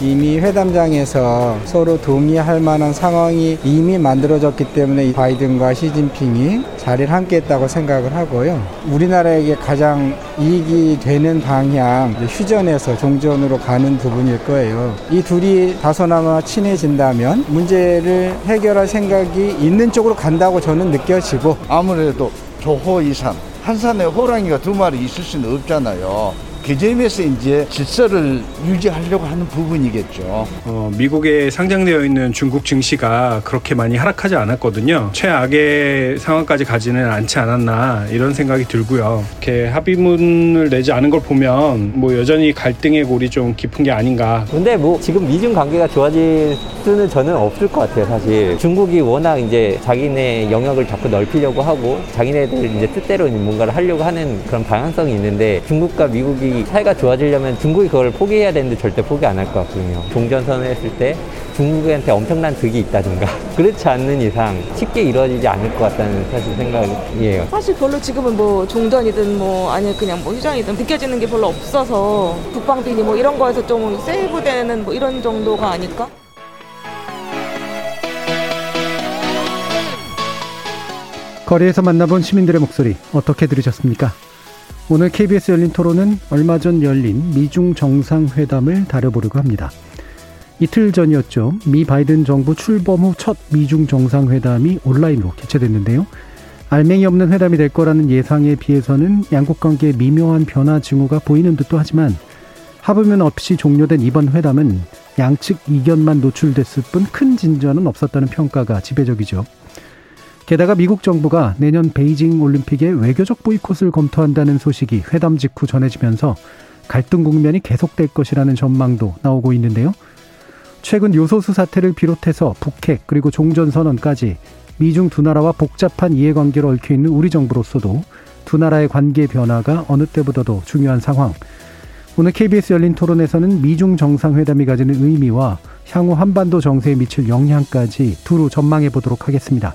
이미 회담장에서 서로 동의할 만한 상황이 이미 만들어졌기 때문에 바이든과 시진핑이 자리를 함께 했다고 생각을 하고요. 우리나라에게 가장 이익이 되는 방향, 휴전에서 종전으로 가는 부분일 거예요. 이 둘이 다소나마 친해진다면 문제를 해결할 생각이 있는 쪽으로 간다고 저는 느껴지고 아무래도 조호 이상 한산에 호랑이가 두 마리 있을 수는 없잖아요. 그 점에서 이제 질서를 유지하려고 하는 부분이겠죠. 어, 미국에 상장되어 있는 중국 증시가 그렇게 많이 하락하지 않았거든요. 최악의 상황까지 가지는 않지 않았나 이런 생각이 들고요. 이렇게 합의문을 내지 않은 걸 보면 뭐 여전히 갈등의 골이 좀 깊은 게 아닌가. 근데 뭐 지금 미중 관계가 좋아질 수는 저는 없을 것 같아요, 사실. 중국이 워낙 이제 자기네 영역을 자꾸 넓히려고 하고 자기네들 이제 뜻대로 뭔가를 하려고 하는 그런 방향성이 있는데 중국과 미국이 사이가 좋아지려면 중국이 그걸 포기해야 되는데 절대 포기 안 할 것 같거든요. 종전선언 했을 때 중국한테 엄청난 득이 있다든가 그렇지 않는 이상 쉽게 이루어지지 않을 것 같다는 사실 생각이에요. 사실 별로 지금은 뭐 종전이든 뭐 아니 그냥 뭐 휴전이든 느껴지는 게 별로 없어서 국방비니 뭐 이런 거에서 좀 세이브되는 뭐 이런 정도가 아닐까? 거리에서 만나본 시민들의 목소리 어떻게 들으셨습니까? 오늘 KBS 열린 토론은 얼마 전 열린 미중 정상회담을 다뤄보려고 합니다. 이틀 전이었죠. 미 바이든 정부 출범 후 첫 미중 정상회담이 온라인으로 개최됐는데요. 알맹이 없는 회담이 될 거라는 예상에 비해서는 양국 관계에 미묘한 변화 징후가 보이는 듯도 하지만 합의문 없이 종료된 이번 회담은 양측 이견만 노출됐을 뿐 큰 진전은 없었다는 평가가 지배적이죠. 게다가 미국 정부가 내년 베이징 올림픽의 외교적 보이콧을 검토한다는 소식이 회담 직후 전해지면서 갈등 국면이 계속될 것이라는 전망도 나오고 있는데요. 최근 요소수 사태를 비롯해서 북핵 그리고 종전 선언까지 미중 두 나라와 복잡한 이해관계로 얽혀 있는 우리 정부로서도 두 나라의 관계 변화가 어느 때보다도 중요한 상황. 오늘 KBS 열린 토론에서는 미중 정상회담이 가지는 의미와 향후 한반도 정세에 미칠 영향까지 두루 전망해 보도록 하겠습니다.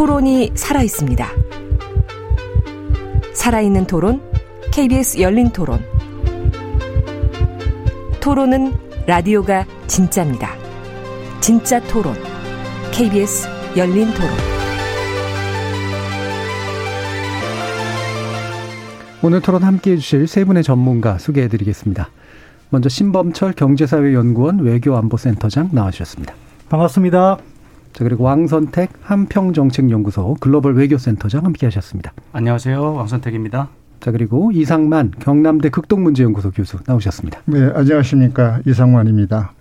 토론이 살아있습니다. 살아있는 토론, KBS 열린 토론. 토론은 라디오가 진짜입니다. 진짜 토론, KBS 열린 토론. 오늘 토론 함께 해주실 세 분의 전문가 소개해 드리겠습니다. 먼저 신범철 경제사회연구원 외교안보센터장 나와주셨습니다. 반갑습니다. 자, 그리고 왕선택 한평정책연구소 글로벌 외교센터장 함께 하셨습니다. 안녕하세요. 왕선택입니다. 자, 그리고 이상만 경남대 극동문제연구소 교수 나오셨습니다. 네, 안녕하십니까. 이상만입니다.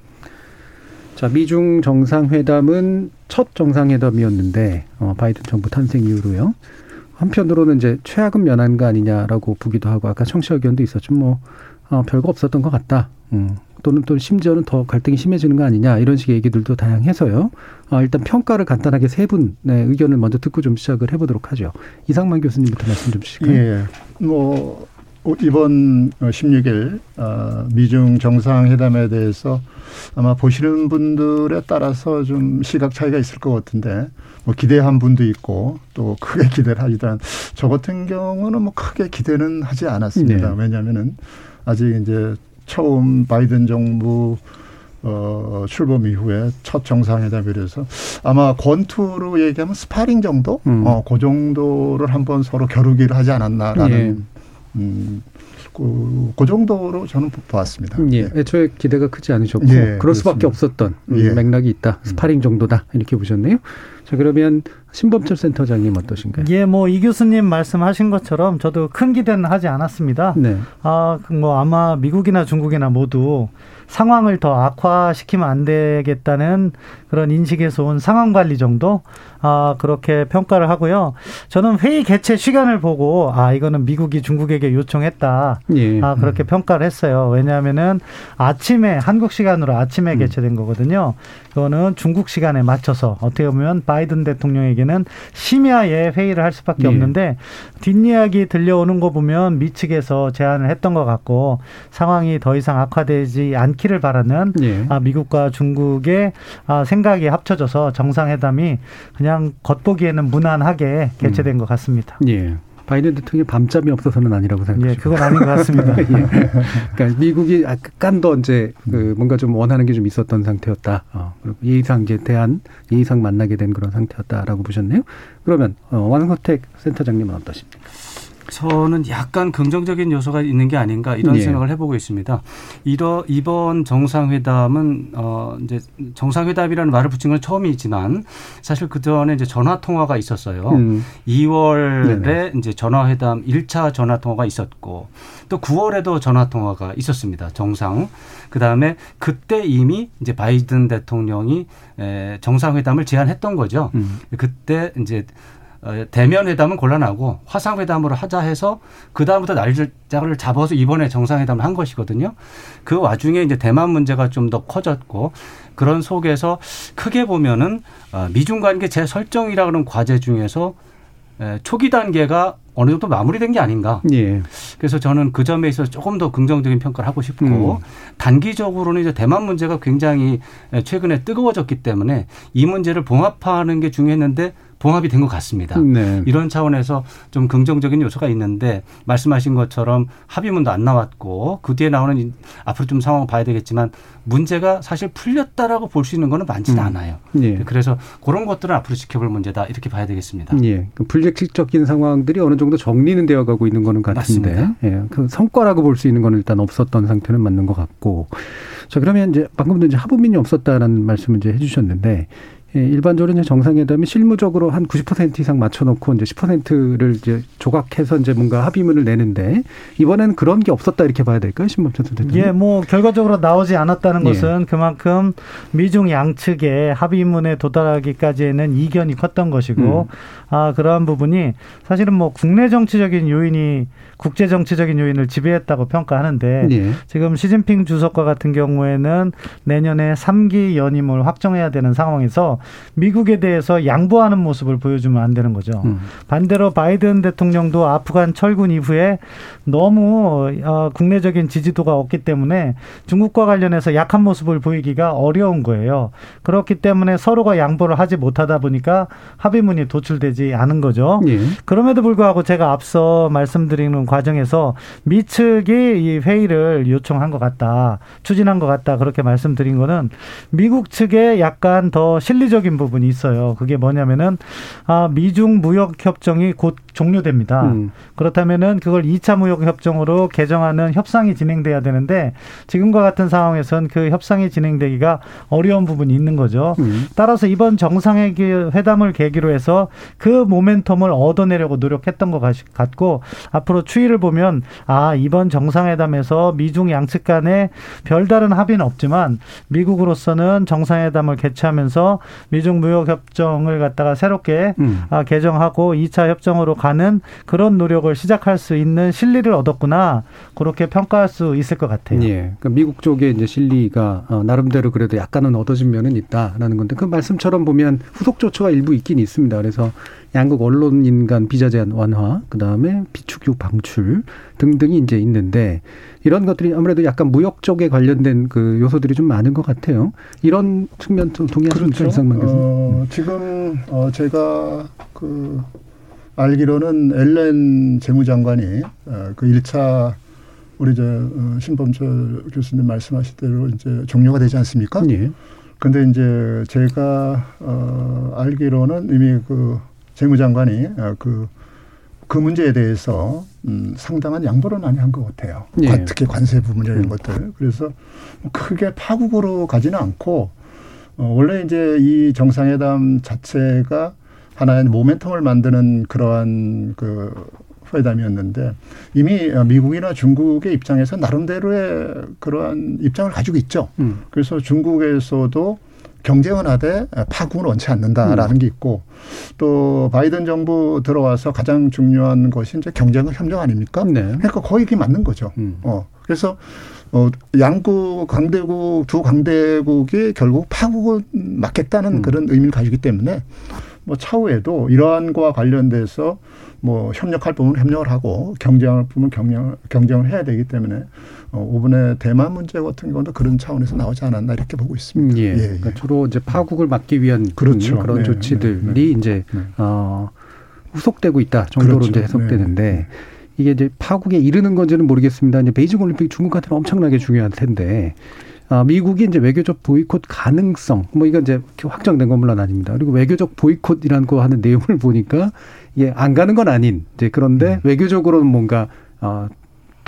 자, 미중 정상회담은 첫 정상회담이었는데, 어, 바이든 정부 탄생 이후로요. 한편으로는 이제 최악은 면한 거 아니냐라고 보기도 하고, 아까 청취 의견도 있었죠. 뭐, 어, 별거 없었던 것 같다. 음, 또는 또 심지어는 더 갈등이 심해지는 거 아니냐 이런 식의 얘기들도 다양해서요. 어, 일단 평가를 간단하게 세 분의 의견을 먼저 듣고 좀 시작을 해보도록 하죠. 이상만 교수님부터 말씀 좀 주실까요? 예, 뭐 이번 16일 어, 미중 정상회담에 대해서 아마 보시는 분들에 따라서 좀 시각 차이가 있을 것 같은데 뭐 기대한 분도 있고 또 크게 기대를 하지도 저 같은 경우는 뭐 크게 기대는 하지 않았습니다. 네. 왜냐하면은 아직 이제 처음 바이든 정부 어, 출범 이후에 첫 정상회담이라서 아마 권투로 얘기하면 스파링 정도? 음. 어, 그 정도를 한번 서로 겨루기를 하지 않았나라는 예. 음, 그, 그 정도로 저는 보았습니다. 예, 네. 애초에 기대가 크지 않으셨고 예, 그럴 수밖에 그렇습니다. 없었던 음, 예. 맥락이 있다. 스파링 정도다 이렇게 보셨네요. 자 그러면 신범철 센터장님 어떠신가요? 예, 뭐 이 교수님 말씀하신 것처럼 저도 큰 기대는 하지 않았습니다. 네. 아, 그뭐 아마 미국이나 중국이나 모두 상황을 더 악화시키면 안 되겠다는 그런 인식에서 온 상황 관리 정도 아, 그렇게 평가를 하고요. 저는 회의 개최 시간을 보고 아, 이거는 미국이 중국에게 요청했다. 예. 아, 그렇게 평가를 했어요. 왜냐하면은 아침에 한국 시간으로 아침에 개최된 거거든요. 이거는 중국 시간에 맞춰서 어떻게 보면 바이든 대통령에게는 심야에 회의를 할 수밖에 예. 없는데 뒷이야기 들려오는 거 보면 미 측에서 제안을 했던 것 같고 상황이 더 이상 악화되지 않기를 바라는 예. 아, 미국과 중국의 아, 생각이 합쳐져서 정상회담이 그냥 겉보기에는 무난하게 개최된 것 같습니다. 예. 바이든 대통령이 밤잠이 없어서는 아니라고 예, 생각합니다. 그건 아닌 것 같습니다. 예. 그러니까 미국이 약간 더 이제 그 뭔가 좀 원하는 게 좀 있었던 상태였다. 어, 그리고 예의상 이제 대한 예의상 만나게 된 그런 상태였다라고 보셨네요. 그러면 어, 왕선택 센터장님은 어떠십니까? 저는 약간 긍정적인 요소가 있는 게 아닌가 이런 예. 생각을 해보고 있습니다. 이러 이번 정상회담은 어 이제 정상회담이라는 말을 붙인 건 처음이지만 사실 그 전에 이제 전화 통화가 있었어요. 음. 2월에 네네. 이제 전화회담 1차 전화 통화가 있었고 또 9월에도 전화 통화가 있었습니다. 정상. 그다음에 그때 이미 이제 바이든 대통령이 에 정상회담을 제안했던 거죠. 음. 그때 이제 어, 대면 회담은 곤란하고 화상 회담으로 하자 해서 그 다음부터 날짜를 잡아서 이번에 정상회담을 한 것이거든요. 그 와중에 이제 대만 문제가 좀 더 커졌고 그런 속에서 크게 보면은 어, 미중 관계 재설정이라는 과제 중에서 에, 초기 단계가 어느 정도 마무리된 게 아닌가. 예. 그래서 저는 그 점에 있어서 조금 더 긍정적인 평가를 하고 싶고 음. 단기적으로는 이제 대만 문제가 굉장히 최근에 뜨거워졌기 때문에 이 문제를 봉합하는 게 중요했는데 봉합이 된 것 같습니다. 네. 이런 차원에서 좀 긍정적인 요소가 있는데 말씀하신 것처럼 합의문도 안 나왔고 그 뒤에 나오는 이- 앞으로 좀 상황을 봐야 되겠지만 문제가 사실 풀렸다라고 볼 수 있는 거는 많지는 음. 않아요. 예. 그래서 그런 것들은 앞으로 지켜볼 문제다 이렇게 봐야 되겠습니다. 예. 그 불규칙적인 상황들이 어느 정도 정리는 되어 가고 있는 거는 같은데, 맞습니다. 예. 그 성과라고 볼 수 있는 거는 일단 없었던 상태는 맞는 것 같고. 자, 그러면 이제 방금도 이제 합의문이 없었다라는 말씀을 이제 해주셨는데, 예, 일반적으로 이제 정상회담이 실무적으로 한 90% 이상 맞춰놓고 이제 10%를 이제 조각해서 이제 뭔가 합의문을 내는데 이번에는 그런 게 없었다 이렇게 봐야 될까요, 신범철 선생님? 예, 뭐 결과적으로 나오지 않았다는 예. 것은 그만큼 미중 양측의 합의문에 도달하기까지에는 이견이 컸던 것이고 음. 아 그러한 부분이 사실은 뭐 국내 정치적인 요인이 국제 정치적인 요인을 지배했다고 평가하는데 예. 지금 시진핑 주석과 같은 경우에는 내년에 3기 연임을 확정해야 되는 상황에서 미국에 대해서 양보하는 모습을 보여주면 안 되는 거죠. 음. 반대로 바이든 대통령도 아프간 철군 이후에 너무 어, 국내적인 지지도가 없기 때문에 중국과 관련해서 약한 모습을 보이기가 어려운 거예요. 그렇기 때문에 서로가 양보를 하지 못하다 보니까 합의문이 도출되지 않은 거죠. 예. 그럼에도 불구하고 제가 앞서 말씀드리는 과정에서 미 측이 이 회의를 요청한 것 같다, 추진한 것 같다 그렇게 말씀드린 거는 미국 측에 약간 더 실리 적인 부분이 있어요. 그게 뭐냐면은 아, 미중 무역 협정이 곧 종료됩니다. 음. 그렇다면은 그걸 2차 무역 협정으로 개정하는 협상이 진행돼야 되는데 지금과 같은 상황에선 그 협상이 진행되기가 어려운 부분이 있는 거죠. 음. 따라서 이번 정상회담을 계기로 해서 그 모멘텀을 얻어내려고 노력했던 것 같- 같고 앞으로 추이를 보면 아 이번 정상회담에서 미중 양측 간에 별다른 합의는 없지만 미국으로서는 정상회담을 개최하면서 미중 무역 협정을 갖다가 새롭게 음. 아, 개정하고 2차 협정으로 가는 그런 노력을 시작할 수 있는 실리를 얻었구나 그렇게 평가할 수 있을 것 같아요. 예. 그러니까 미국 쪽에 이제 실리가 어, 나름대로 그래도 약간은 얻어진 면은 있다라는 건데 그 말씀처럼 보면 후속 조처가 일부 있긴 있습니다. 그래서 양국 언론인 간 비자 제한 완화, 그 다음에 비축유 방출 등등이 이제 있는데 이런 것들이 아무래도 약간 무역 쪽에 관련된 그 요소들이 좀 많은 것 같아요. 이런 측면도 동의하십니까 그렇죠. 이상만 교수님? 어, 지금 어, 제가 그 알기로는 엘렌 재무장관이 어, 그 1차 우리 저 어, 신범철 교수님 말씀하신 대로 이제 종료가 되지 않습니까? 예. 근데 이제 제가 어, 알기로는 이미 그 재무장관이 어, 그그 문제에 대해서 음, 상당한 양보를 많이 한 것 같아요. 예. 특히 관세 부분이나 이런 것들. 그래서 크게 파국으로 가지는 않고 어, 원래 이제 이 정상회담 자체가 하나의 모멘텀을 만드는 그러한 그 회담이었는데 이미 미국이나 중국의 입장에서 나름대로의 그러한 입장을 가지고 있죠. 음. 그래서 중국에서도 경제 완화대 파국은 원치 않는다라는 음. 게 있고 또 바이든 정부 들어와서 가장 중요한 것이 이제 경제과 협력 아닙니까? 네. 그러니까 거의 이게 맞는 거죠. 음. 어. 그래서 어, 양국 강대국 두 강대국이 결국 파국을 막겠다는 음. 그런 의미를 가지기 때문에 뭐 차후에도 이러한과 관련돼서 뭐 협력할 부분은 협력을 하고 경쟁할 부분은 경쟁, 경쟁을 해야 되기 때문에 어, 이번에 대만 문제 같은 경우도 그런 차원에서 나오지 않았나 이렇게 보고 있습니다. 예. 그러니까 주로 이제 파국을 막기 위한 그렇죠. 그런 네, 조치들이 네, 네. 이제 네. 어, 후속되고 있다 정도로 그렇죠. 이제 해석되는데 네, 네. 이게 이제 파국에 이르는 건지는 모르겠습니다. 이제 베이징 올림픽 중국한테는 엄청나게 중요한 텐데 아, 미국이 이제 외교적 보이콧 가능성 뭐 이건 이제 확정된 건 물론 아닙니다. 그리고 외교적 보이콧이라는 거 하는 내용을 보니까 이게 안 가는 건 아닌 이제 그런데 음. 외교적으로는 뭔가 어,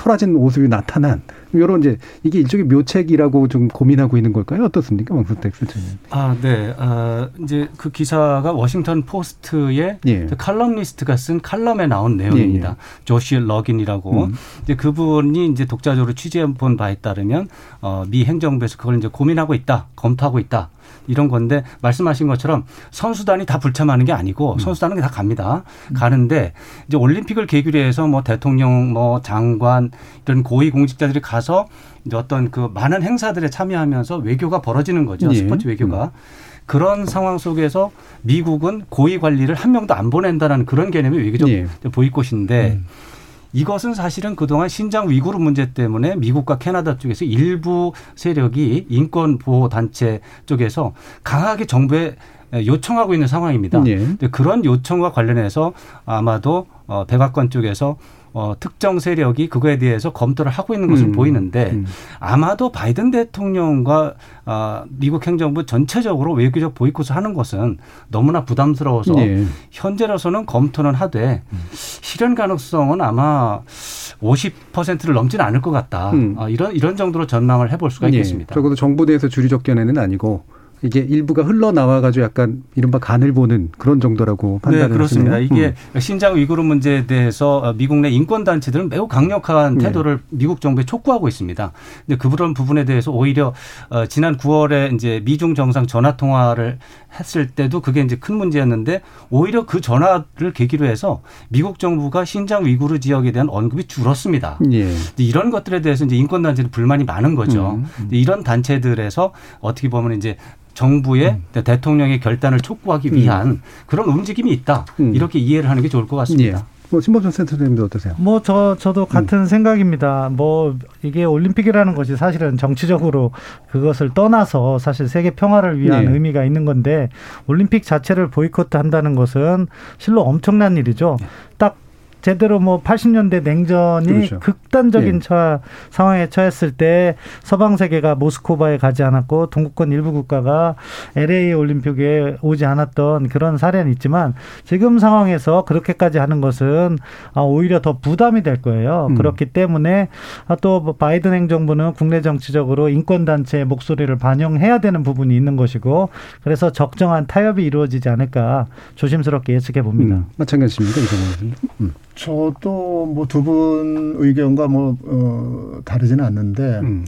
토라진 모습이 나타난 이런 이제 이게 일종의 묘책이라고 좀 고민하고 있는 걸까요? 어떻습니까, 왕선택 선생님? 아, 네. 아, 이제 그 기사가 워싱턴 포스트의 예. 그 칼럼니스트가 쓴 칼럼에 나온 내용입니다. 예, 예. 조시 러긴이라고 음. 이제 그분이 이제 독자적으로 취재해 본 바에 따르면 어, 미 행정부에서 그걸 이제 고민하고 있다, 검토하고 있다. 이런 건데 말씀하신 것처럼 선수단이 다 불참하는 게 아니고 선수단은 다 갑니다. 가는데 이제 올림픽을 계기로 해서 뭐 대통령 뭐 장관 이런 고위 공직자들이 가서 이제 어떤 그 많은 행사들에 참여하면서 외교가 벌어지는 거죠. 예. 스포츠 외교가. 그런 상황 속에서 미국은 고위 관리를 한 명도 안 보낸다는 그런 개념의 외교적 예. 보이콧인데 이것은 사실은 그동안 신장 위구르 문제 때문에 미국과 캐나다 쪽에서 일부 세력이 인권 보호 단체 쪽에서 강하게 정부에 요청하고 있는 상황입니다. 예. 근데 그런 요청과 관련해서 아마도 어, 백악관 쪽에서 어, 특정 세력이 그거에 대해서 검토를 하고 있는 것으로 음. 보이는데 음. 아마도 바이든 대통령과 아, 미국 행정부 전체적으로 외교적 보이콧을 하는 것은 너무나 부담스러워서 예. 현재로서는 검토는 하되 실현 가능성은 아마 50%를 넘지는 않을 것 같다. 음. 아, 이런 이런 정도로 전망을 해볼 수가 예. 있겠습니다. 적어도 정부 내에서 주류적 견해는 아니고 이게 일부가 흘러나와가지고 약간 이른바 간을 보는 그런 정도라고 네, 판단을 그렇습니다. 하시네요. 이게 신장 위구르 문제에 대해서 어, 미국 내 인권 단체들은 매우 강력한 네. 태도를 미국 정부에 촉구하고 있습니다. 근데 그런 부분에 대해서 오히려 어, 지난 9월에 이제 미중 정상 전화 통화를 했을 때도 그게 이제 큰 문제였는데 오히려 그 전화를 계기로 해서 미국 정부가 신장 위구르 지역에 대한 언급이 줄었습니다. 음. 예. 이런 것들에 대해서 이제 인권 단체는 불만이 많은 거죠. 음, 근데 이런 단체들에서 어떻게 보면 이제 정부의 음. 대통령의 결단을 촉구하기 위한 그런 움직임이 있다. 음. 이렇게 이해를 하는 게 좋을 것 같습니다. 예. 뭐 신범선 센터장님도 어떠세요? 뭐 저 저도 같은 음. 생각입니다. 뭐 이게 올림픽이라는 것이 사실은 정치적으로 그것을 떠나서 사실 세계 평화를 위한 네. 의미가 있는 건데 올림픽 자체를 보이콧한다는 것은 실로 엄청난 일이죠. 딱 제대로 뭐 80년대 냉전이 그렇죠. 극단적인 예. 처, 상황에 처했을 때 서방 세계가 모스크바에 가지 않았고 동구권 일부 국가가 LA 올림픽에 오지 않았던 그런 사례는 있지만 지금 상황에서 그렇게까지 하는 것은 아, 오히려 더 부담이 될 거예요. 음. 그렇기 때문에 아, 또 바이든 행정부는 국내 정치적으로 인권 단체의 목소리를 반영해야 되는 부분이 있는 것이고 그래서 적정한 타협이 이루어지지 않을까 조심스럽게 예측해 봅니다. 음, 마찬가지입니다. 이성훈 음. 저도 뭐 두 분 의견과 뭐 어, 다르지는 않는데 음.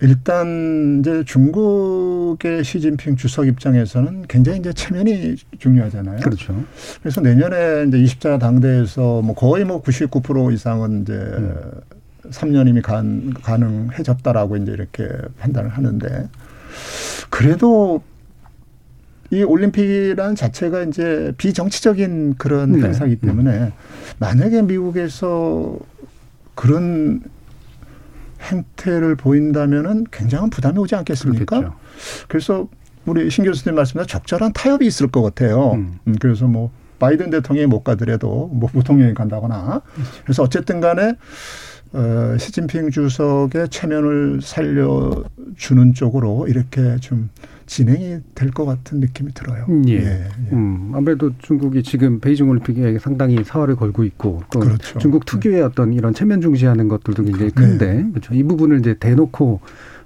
일단 이제 중국의 시진핑 주석 입장에서는 굉장히 이제 체면이 중요하잖아요. 그렇죠. 그래서 내년에 이제 20자 당대에서 뭐 거의 뭐 99% 이상은 이제 음. 3년 이미 간, 가능해졌다라고 이제 이렇게 판단을 하는데 그래도 이 올림픽이라는 자체가 이제 비정치적인 그런 네. 행사이기 때문에 만약에 미국에서 그런 행태를 보인다면은 굉장한 부담이 오지 않겠습니까? 그렇겠죠. 그래서 우리 신 교수님 말씀대로 적절한 타협이 있을 것 같아요. 음. 음, 그래서 뭐 바이든 대통령이 못 가더라도 뭐 부통령이 간다거나 그래서 어쨌든 간에 어, 시진핑 주석의 체면을 살려주는 쪽으로 이렇게 좀 진행이 될 것 같은 느낌이 들어요. 음, 예. 예. 음, 아무래도 중국이 지금 베이징 올림픽에 상당히 사활을 걸고 있고 또 그렇죠. 중국 특유의 어떤 이런 체면 중시하는 것들도 굉장히 큰데 네. 그렇죠. 이 부분을 이제 대놓고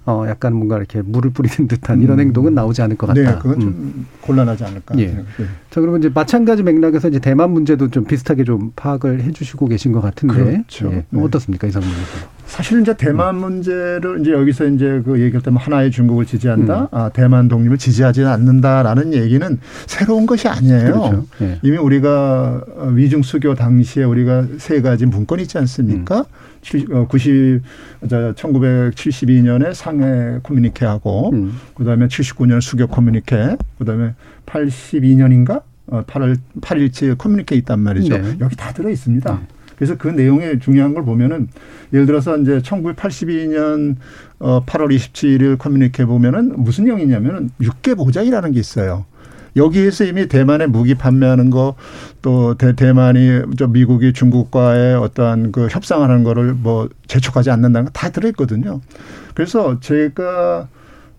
어 약간 뭔가 이렇게 물을 뿌리는 듯한 이런 음. 행동은 나오지 않을 것 같다. 네, 그건 좀 음. 곤란하지 않을까. 예. 네. 자, 그러면 이제 마찬가지 맥락에서 이제 대만 문제도 좀 비슷하게 좀 파악을 해주시고 계신 것 같은데 그렇죠. 예. 네. 어떻습니까, 이상민 사실 이제 대만 음. 문제를 이제 여기서 이제 그 얘기할 때면 하나의 중국을 지지한다, 음. 아, 대만 독립을 지지하지 않는다라는 얘기는 새로운 것이 아니에요. 그렇죠. 예. 이미 우리가 위중 수교 당시에 우리가 세 가지 문건이 있지 않습니까? 음. 90, 1972년에 어, 상해 커뮤니케하고, 음. 그 다음에 79년 수교 커뮤니케, 그 다음에 82년인가? 어, 8월 8일치 커뮤니케 있단 말이죠. 네. 여기 다 들어 있습니다. 네. 그래서 그 내용에 중요한 걸 보면은 예를 들어서 이제 1982년 어 8월 27일 커뮤니케 보면은 무슨 내용이냐면은 육계 보장이라는 게 있어요. 여기에서 이미 대만에 무기 판매하는 거 또 대만이 저 미국이 중국과의 어떠한 그 협상하는 거를 뭐 재촉하지 않는다는 거 다 들어있거든요. 그래서 제가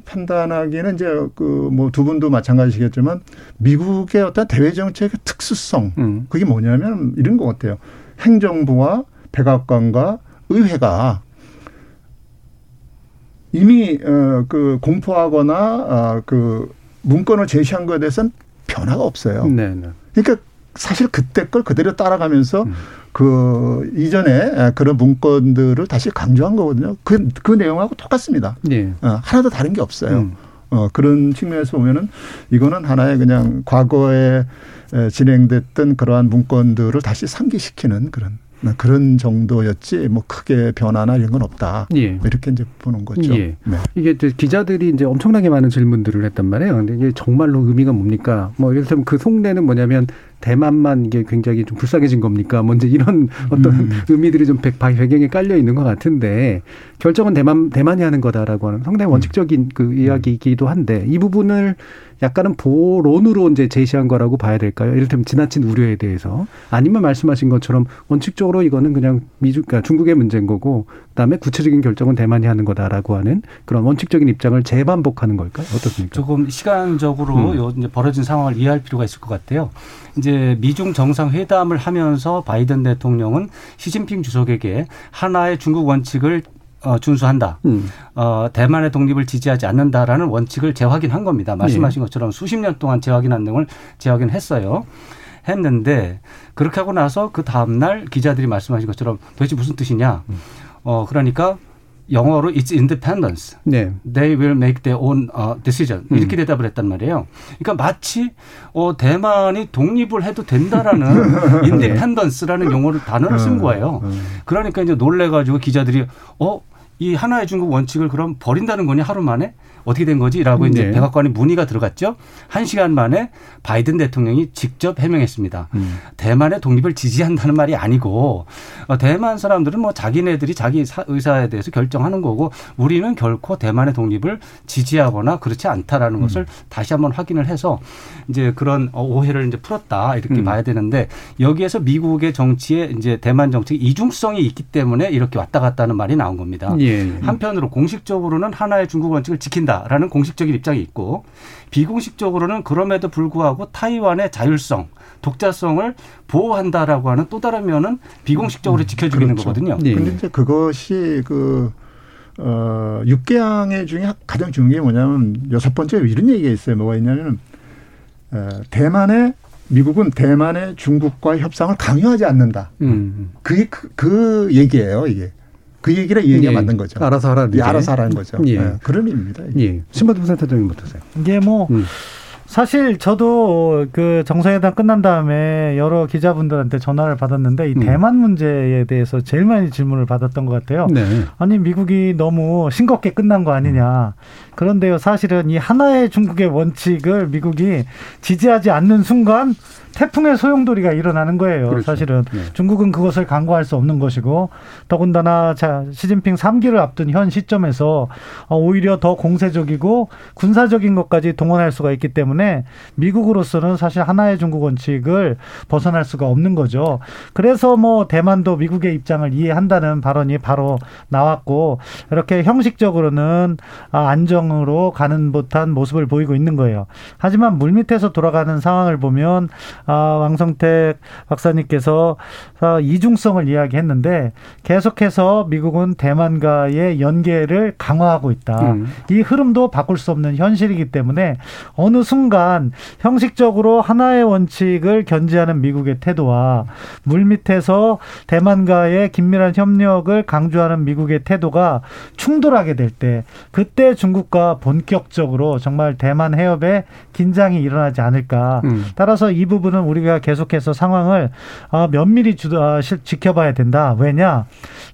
판단하기는 이제 그 뭐 두 분도 마찬가지시겠지만 미국의 어떤 대외 정책의 특수성 음. 그게 뭐냐면 이런 것 같아요. 행정부와 백악관과 의회가 이미 어그 공포하거나 어그 문건을 제시한 것에 대해서는 변화가 없어요. 네네. 네. 그러니까 사실 그때 걸 그대로 따라가면서 음. 그 이전에 그런 문건들을 다시 강조한 거거든요. 그, 그 내용하고 똑같습니다. 네. 어, 하나도 다른 게 없어요. 음. 어, 그런 측면에서 보면은 이거는 하나의 그냥 과거에 진행됐던 그러한 문건들을 다시 상기시키는 그런 그런 정도였지 뭐 크게 변화나 이런 건 없다. 예. 뭐 이렇게 이제 보는 거죠. 예. 네. 이게 이제 기자들이 이제 엄청나게 많은 질문들을 했단 말이에요. 근데 이게 정말로 의미가 뭡니까? 뭐 예를 들면 그 속내는 뭐냐면 대만만 이게 굉장히 좀 불쌍해진 겁니까? 먼저 뭐 이런 어떤 음. 의미들이 좀 배경에 깔려 있는 것 같은데 결정은 대만 대만이 하는 거다라고 하는 상당히 원칙적인 그 이야기이기도 한데 이 부분을 약간은 보론으로 이제 제시한 거라고 봐야 될까요? 이를테면 지나친 우려에 대해서 아니면 말씀하신 것처럼 원칙적으로 이거는 그냥 미중 그러니까 중국의 문제인 거고 그다음에 구체적인 결정은 대만이 하는 거다라고 하는 그런 원칙적인 입장을 재반복하는 걸까요? 어떻습니까? 조금 시간적으로 음. 요 이제 벌어진 상황을 이해할 필요가 있을 것 같아요. 이제 미중 정상 회담을 하면서 바이든 대통령은 시진핑 주석에게 하나의 중국 원칙을 어, 준수한다. 음. 어, 대만의 독립을 지지하지 않는다라는 원칙을 재확인한 겁니다. 말씀하신 네. 것처럼 수십 년 동안 재확인한 등을 재확인했어요. 했는데 그렇게 하고 나서 그 다음 날 기자들이 말씀하신 것처럼 도대체 무슨 뜻이냐? 음. 어, 그러니까 영어로 it's independence. 네. They will make their own uh, decision. 음. 이렇게 음. 대답을 했단 말이에요. 그러니까 마치 어, 대만이 독립을 해도 된다라는 independence라는 용어를 단어를 쓴 음. 거예요. 음. 그러니까 이제 놀래 가지고 기자들이 어, 이 하나의 중국 원칙을 그럼 버린다는 거냐 하루 만에? 어떻게 된 거지라고 네. 이제 백악관에 문의가 들어갔죠. 한 시간 만에 바이든 대통령이 직접 해명했습니다. 음. 대만의 독립을 지지한다는 말이 아니고 어, 대만 사람들은 뭐 자기네들이 자기 의사에 대해서 결정하는 거고 우리는 결코 대만의 독립을 지지하거나 그렇지 않다라는 음. 것을 다시 한번 확인을 해서 이제 그런 어, 오해를 이제 풀었다 이렇게 음. 봐야 되는데 여기에서 미국의 정치에 이제 대만 정책이 이중성이 있기 때문에 이렇게 왔다 갔다 하는 말이 나온 겁니다. 예. 한편으로 공식적으로는 하나의 중국 원칙을 지킨다. 라는 공식적인 입장이 있고 비공식적으로는 그럼에도 불구하고 타이완의 자율성, 독자성을 보호한다라고 하는 또 다른 면은 비공식적으로 음, 지켜주기는 그렇죠. 거거든요. 네. 근데 이제 그것이 그 어, 육개항의 중에 가장 중요한 게 뭐냐면 여섯 번째 이런 얘기가 있어요. 뭐가 있냐면 어, 대만의 미국은 대만의 중국과 협상을 강요하지 않는다. 음. 그게 그, 그 얘기예요, 이게. 그 얘기를 이 얘기가 예. 맞는 거죠. 알아서 하라는 예, 알아서 하라는 거죠. 예. 네, 그런 의미입니다. 예. 신바드 센터장님 어떠세요? 이게 뭐 음. 사실 저도 그 정상회담 끝난 다음에 여러 기자분들한테 전화를 받았는데 이 음. 대만 문제에 대해서 제일 많이 질문을 받았던 것 같아요. 네. 아니 미국이 너무 싱겁게 끝난 거 아니냐. 그런데요 사실은 이 하나의 중국의 원칙을 미국이 지지하지 않는 순간 태풍의 소용돌이가 일어나는 거예요. 그렇죠. 사실은 네. 중국은 그것을 강구할 수 없는 것이고 더군다나 자 시진핑 3기를 앞둔 현 시점에서 오히려 더 공세적이고 군사적인 것까지 동원할 수가 있기 때문에 때문에 미국으로서는 사실 하나의 중국 원칙을 벗어날 수가 없는 거죠. 그래서 뭐 대만도 미국의 입장을 이해한다는 발언이 바로 나왔고 이렇게 형식적으로는 아, 안정으로 가는 듯한 모습을 보이고 있는 거예요. 하지만 물밑에서 돌아가는 상황을 보면 아, 왕성택 박사님께서 아, 이중성을 이야기했는데 계속해서 미국은 대만과의 연계를 강화하고 있다. 음. 이 흐름도 바꿀 수 없는 현실이기 때문에 어느 순간 형식적으로 하나의 원칙을 견지하는 미국의 태도와 물밑에서 대만과의 긴밀한 협력을 강조하는 미국의 태도가 충돌하게 될 때 그때 중국과 본격적으로 정말 대만 해협에 긴장이 일어나지 않을까. 음. 따라서 이 부분은 우리가 계속해서 상황을 아, 면밀히 아, 지켜봐야 된다. 왜냐?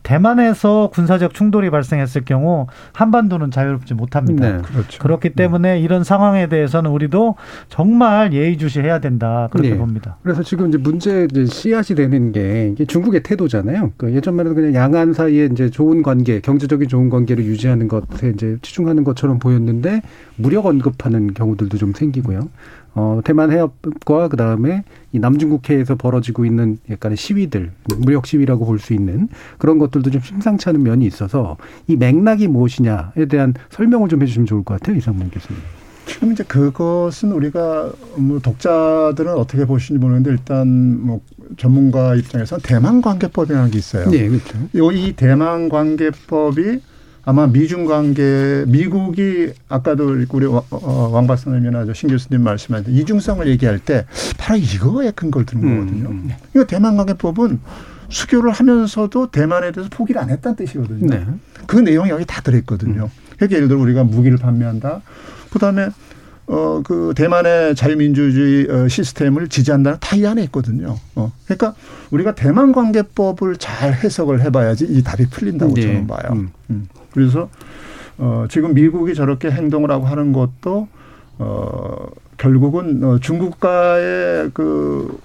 대만에서 군사적 충돌이 발생했을 경우 한반도는 자유롭지 못합니다. 네, 그렇죠. 그렇기 때문에 이런 상황에 대해서는 우리도 정말 예의주시해야 된다 그렇게 네. 봅니다. 그래서 지금 이제 문제 이제 씨앗이 되는 게 중국의 태도잖아요. 그 예전만 해도 그냥 양안 사이에 이제 좋은 관계, 경제적인 좋은 관계를 유지하는 것에 이제 치중하는 것처럼 보였는데 무력 언급하는 경우들도 좀 생기고요. 어, 대만 해협과 그 다음에 이 남중국해에서 벌어지고 있는 약간의 시위들, 무력 시위라고 볼 수 있는 그런 것들도 좀 심상치 않은 면이 있어서 이 맥락이 무엇이냐에 대한 설명을 좀 해주시면 좋을 것 같아요, 이상문 교수님. 지금 이제 그것은 우리가 뭐 독자들은 어떻게 보시는지 모르는데 일단 뭐 전문가 입장에서 대만 관계법이라는 게 있어요. 네, 그렇죠. 이 대만 관계법이 아마 미중 관계 미국이 아까도 우리 어, 왕 박사님이나 신 교수님 말씀하신 이중성을 얘기할 때 바로 이거에 근거를 두는 음, 거거든요. 음. 이거 대만 관계법은 수교를 하면서도 대만에 대해서 포기를 안 했다는 뜻이거든요. 네. 그 내용이 여기 다 들어있거든요. 음. 그러니까 예를 들어 우리가 무기를 판매한다. 그다음에 어, 그 대만의 자유민주주의 어, 시스템을 지지한다는 다이 안에 있거든요. 어. 그러니까 우리가 대만 관계법을 잘 해석을 해봐야지 이 답이 풀린다고 네. 저는 봐요. 음. 음. 그래서 어, 지금 미국이 저렇게 행동을 하고 하는 것도 어, 결국은 어, 중국과의 그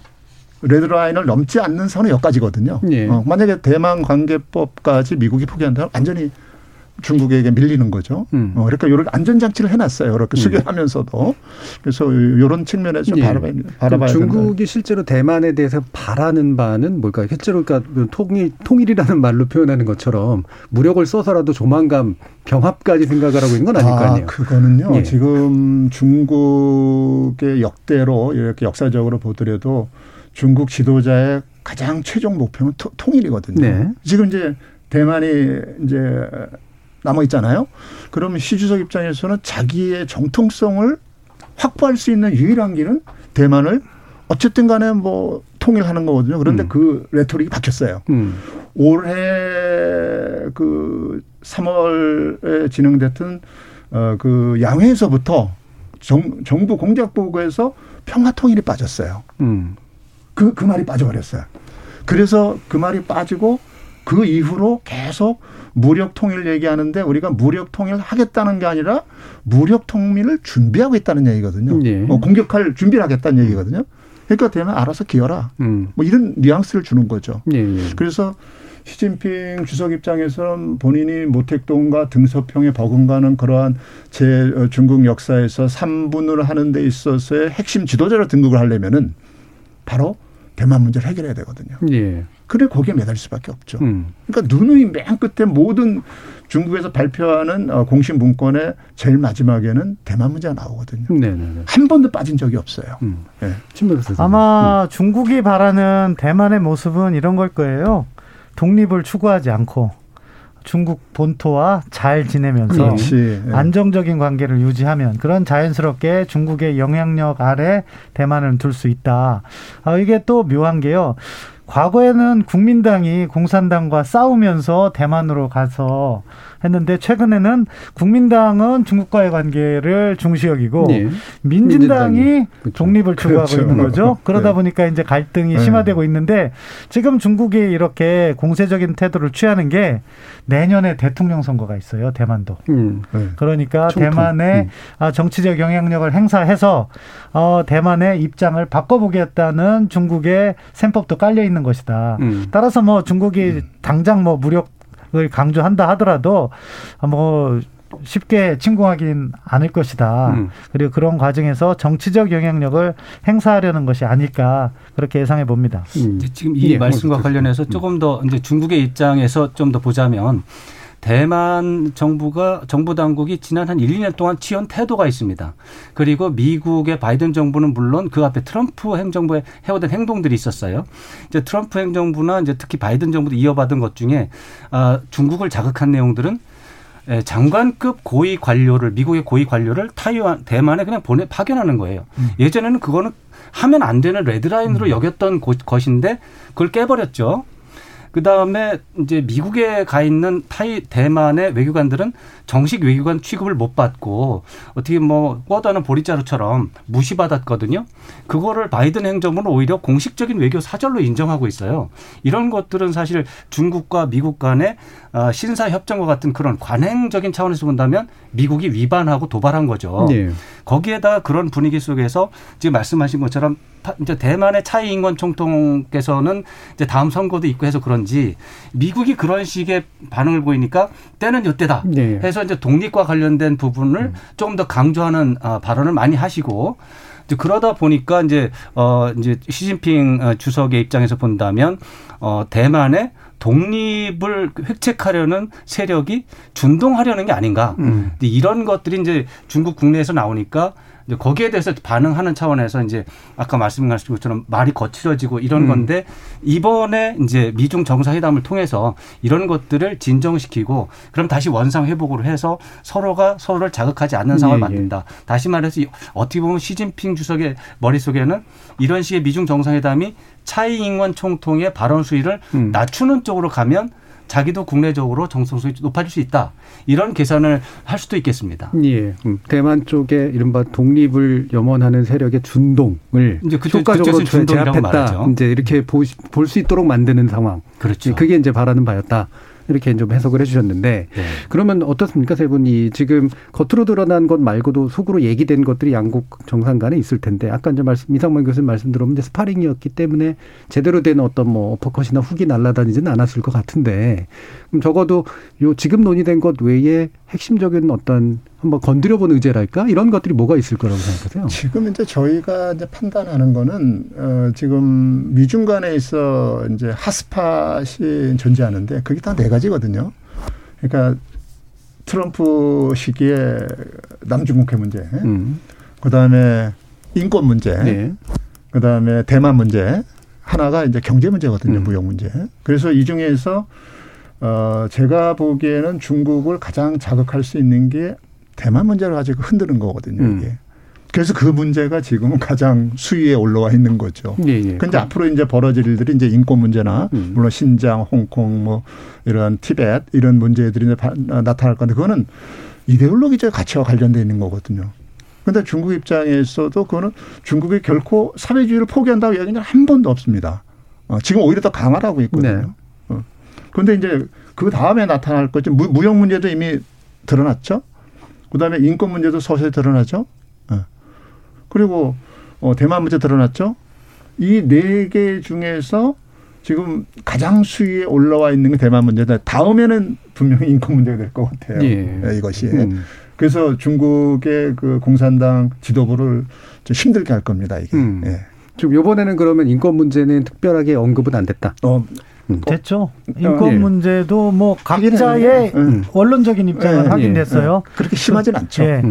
레드라인을 넘지 않는 선은 여기까지거든요. 네. 어, 만약에 대만 관계법까지 미국이 포기한다면 완전히 중국에게 밀리는 거죠. 음. 어, 그러니까 이런 안전장치를 해놨어요. 이렇게 음. 수교하면서도. 그래서 이런 측면에서 예. 바라봐야, 바라봐야 중국이 된다. 실제로 대만에 대해서 바라는 바는 뭘까요? 실제로 그러니까 그 통일, 통일이라는 말로 표현하는 것처럼 무력을 써서라도 조만간 병합까지 생각을 하고 있는 건 아닐 거 아니에요. 아, 그거는요. 예. 지금 중국의 역대로 이렇게 역사적으로 보더라도 중국 지도자의 가장 최종 목표는 통일이거든요. 네. 지금 이제 대만이 이제 남아 있잖아요. 그러면 시 주석 입장에서는 자기의 정통성을 확보할 수 있는 유일한 길은 대만을 어쨌든 간에 뭐 통일하는 거거든요. 그런데 음. 그 레토릭이 바뀌었어요. 음. 올해 그 3월에 진행됐던 어그 양회에서부터 정, 정부 공작 보고에서 평화 통일이 빠졌어요. 음. 그, 그 말이 빠져버렸어요. 그래서 그 말이 빠지고 그 이후로 계속 무력 통일 얘기하는데 우리가 무력 통일 하겠다는 게 아니라 무력 통일을 준비하고 있다는 얘기거든요. 예. 어, 공격할 준비를 하겠다는 얘기거든요. 그러니까 되면 알아서 기어라. 음. 뭐 이런 뉘앙스를 주는 거죠. 예, 예. 그래서 시진핑 주석 입장에서는 본인이 모택동과 등서평에 버금가는 그러한 제 어, 중국 역사에서 3분을 하는 데 있어서의 핵심 지도자로 등극을 하려면은 바로 대만 문제를 해결해야 되거든요. 예. 그래 거기에 매달릴 수밖에 없죠. 음. 그러니까 누누이 맨 끝에 모든 중국에서 발표하는 어, 공식 문건의 제일 마지막에는 대만 문제가 나오거든요. 네네네. 한 번도 빠진 적이 없어요. 음. 네. 아마 음. 중국이 바라는 대만의 모습은 이런 걸 거예요. 독립을 추구하지 않고 중국 본토와 잘 지내면서 네. 안정적인 관계를 유지하면 그런 자연스럽게 중국의 영향력 아래 대만을 둘 수 있다. 아, 이게 또 묘한 게요. 과거에는 국민당이 공산당과 싸우면서 대만으로 가서 했는데 최근에는 국민당은 중국과의 관계를 중시 여기고 네. 민진당이, 민진당이. 그렇죠. 독립을 추구하고 그렇죠. 있는 거죠. 그러다 네. 보니까 이제 갈등이 네. 심화되고 있는데 지금 중국이 이렇게 공세적인 태도를 취하는 게 내년에 대통령 선거가 있어요. 대만도. 음. 네. 그러니까 총통. 대만의 음. 아, 정치적 영향력을 행사해서 어, 대만의 입장을 바꿔보겠다는 중국의 셈법도 깔려 있는 것이다. 음. 따라서 뭐 중국이 음. 당장 뭐 무력 을 강조한다 하더라도 뭐 쉽게 침공하긴 않을 것이다. 음. 그리고 그런 과정에서 정치적 영향력을 행사하려는 것이 아닐까 그렇게 예상해 봅니다. 음. 지금 이 예, 말씀과 뭐, 관련해서 조금 더 이제 중국의 입장에서 좀 더 보자면 대만 정부가 정부 당국이 지난 한 1, 2년 동안 취한 태도가 있습니다. 그리고 미국의 바이든 정부는 물론 그 앞에 트럼프 행정부의 해오던 행동들이 있었어요. 이제 트럼프 행정부나 이제 특히 바이든 정부도 이어받은 것 중에 아, 중국을 자극한 내용들은 예, 장관급 고위 관료를 미국의 고위 관료를 타이완 대만에 그냥 보내 파견하는 거예요. 예전에는 그거는 하면 안 되는 레드라인으로 여겼던 곳- 것인데 그걸 깨버렸죠. 그 다음에 이제 미국에 가 있는 타이 대만의 외교관들은 정식 외교관 취급을 못 받고 어떻게 뭐 꿔다는 보리자루처럼 무시받았거든요. 그거를 바이든 행정부는 오히려 공식적인 외교 사절로 인정하고 있어요. 이런 것들은 사실 중국과 미국 간의 아, 신사 협정과 같은 그런 관행적인 차원에서 본다면 미국이 위반하고 도발한 거죠. 예. 거기에다 그런 분위기 속에서 지금 말씀하신 것처럼 타- 이제 대만의 차이 인권 총통께서는 이제 다음 선거도 있고 해서 그런 지 미국이 그런 식의 반응을 보이니까 때는 이때다 네. 해서 이제 독립과 관련된 부분을 조금 더 강조하는 아, 발언을 많이 하시고 그러다 보니까 이제 어 이제 시진핑 어, 주석의 입장에서 본다면 어 대만의 독립을 획책하려는 세력이 준동하려는 게 아닌가. 음. 이런 것들이 이제 중국 국내에서 나오니까 이제 거기에 대해서 반응하는 차원에서 이제 아까 말씀하신 것처럼 말이 거칠어지고 이런 음. 건데 이번에 이제 미중 정상회담을 통해서 이런 것들을 진정시키고 그럼 다시 원상 회복으로 해서 서로가 서로를 자극하지 않는 상황을 예, 예. 만든다. 다시 말해서 이- 어떻게 보면 시진핑 주석의 머릿속에는 이런 식의 미중 정상회담이 차이잉원 총통의 발언 수위를 음. 낮추는 쪽으로 가면 자기도 국내적으로 정성수이 높아질 수 있다. 이런 계산을 할 수도 있겠습니다. 예. 음, 대만 쪽에 이른바 독립을 염원하는 세력의 준동을 이제 그때- 효과적으로 제압했다. 말하죠. 이제 이렇게 볼 수 있도록 만드는 상황. 그렇죠. 그게 이제 바라는 바였다. 이렇게 좀 해석을 해주셨는데 네. 그러면 어떻습니까 세 분이 지금 겉으로 드러난 것 말고도 속으로 얘기된 것들이 양국 정상 간에 있을 텐데 아까 이제 말씀 이상만 교수님 말씀 들어보면 스파링이었기 때문에 제대로 된 어떤 뭐 어퍼컷이나 훅이 날아다니지는 않았을 것 같은데 그럼 적어도 요 지금 논의된 것 외에 핵심적인 어떤 한번 건드려본 의제랄까 이런 것들이 뭐가 있을 거라고 생각하세요? 지금 이제 저희가 이제 판단하는 거는 어 지금 미중 간에 있어 이제 핫스팟이 존재하는데 그게 다 네 가지거든요. 그러니까 트럼프 시기에 남중 국해 문제, 음. 그 다음에 인권 문제, 네. 그 다음에 대만 문제, 하나가 이제 경제 문제거든요, 음. 무역 문제. 그래서 이 중에서 어 제가 보기에는 중국을 가장 자극할 수 있는 게 대만 문제를 가지고 흔드는 거거든요, 음. 이게. 그래서 그 문제가 지금은 가장 수위에 올라와 있는 거죠. 예, 예. 근데 앞으로 이제 벌어질 일들이 이제 인권 문제나 음. 물론 신장, 홍콩 뭐 이런 티벳 이런 문제들이 이제 바- 나타날 건데 그거는 이데올로기적 가치와 관련돼 있는 거거든요. 근데 중국 입장에서도 그거는 중국이 결코 사회주의를 포기한다고 이야기는 한 번도 없습니다. 어, 지금 오히려 더 강화하고 있거든요. 네. 어. 그런데 이제 그 다음에 나타날 거지 무- 무역 문제도 이미 드러났죠. 그다음에 인권 문제도 서서히 드러나죠. 어. 그리고 어, 대만 문제 드러났죠. 이 네 개 중에서 지금 가장 수위에 올라와 있는 게 대만 문제다. 다음에는 분명히 인권 문제가 될 것 같아요. 예. 예, 이것이. 음. 그래서 중국의 그 공산당 지도부를 좀 힘들게 할 겁니다. 이게. 음. 예. 지금 요번에는 그러면 인권 문제는 특별하게 언급은 안 됐다. 어, 됐죠. 인권 예. 문제도 뭐 각자의 음. 원론적인 입장은 예, 확인됐어요. 그렇게 심하진 않죠. 예.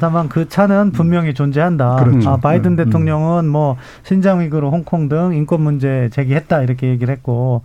다만 그 차는 분명히 존재한다. 그렇죠. 아, 바이든 음, 음. 대통령은 뭐 신장 위구르, 홍콩 등 인권 문제 제기했다 이렇게 얘기를 했고,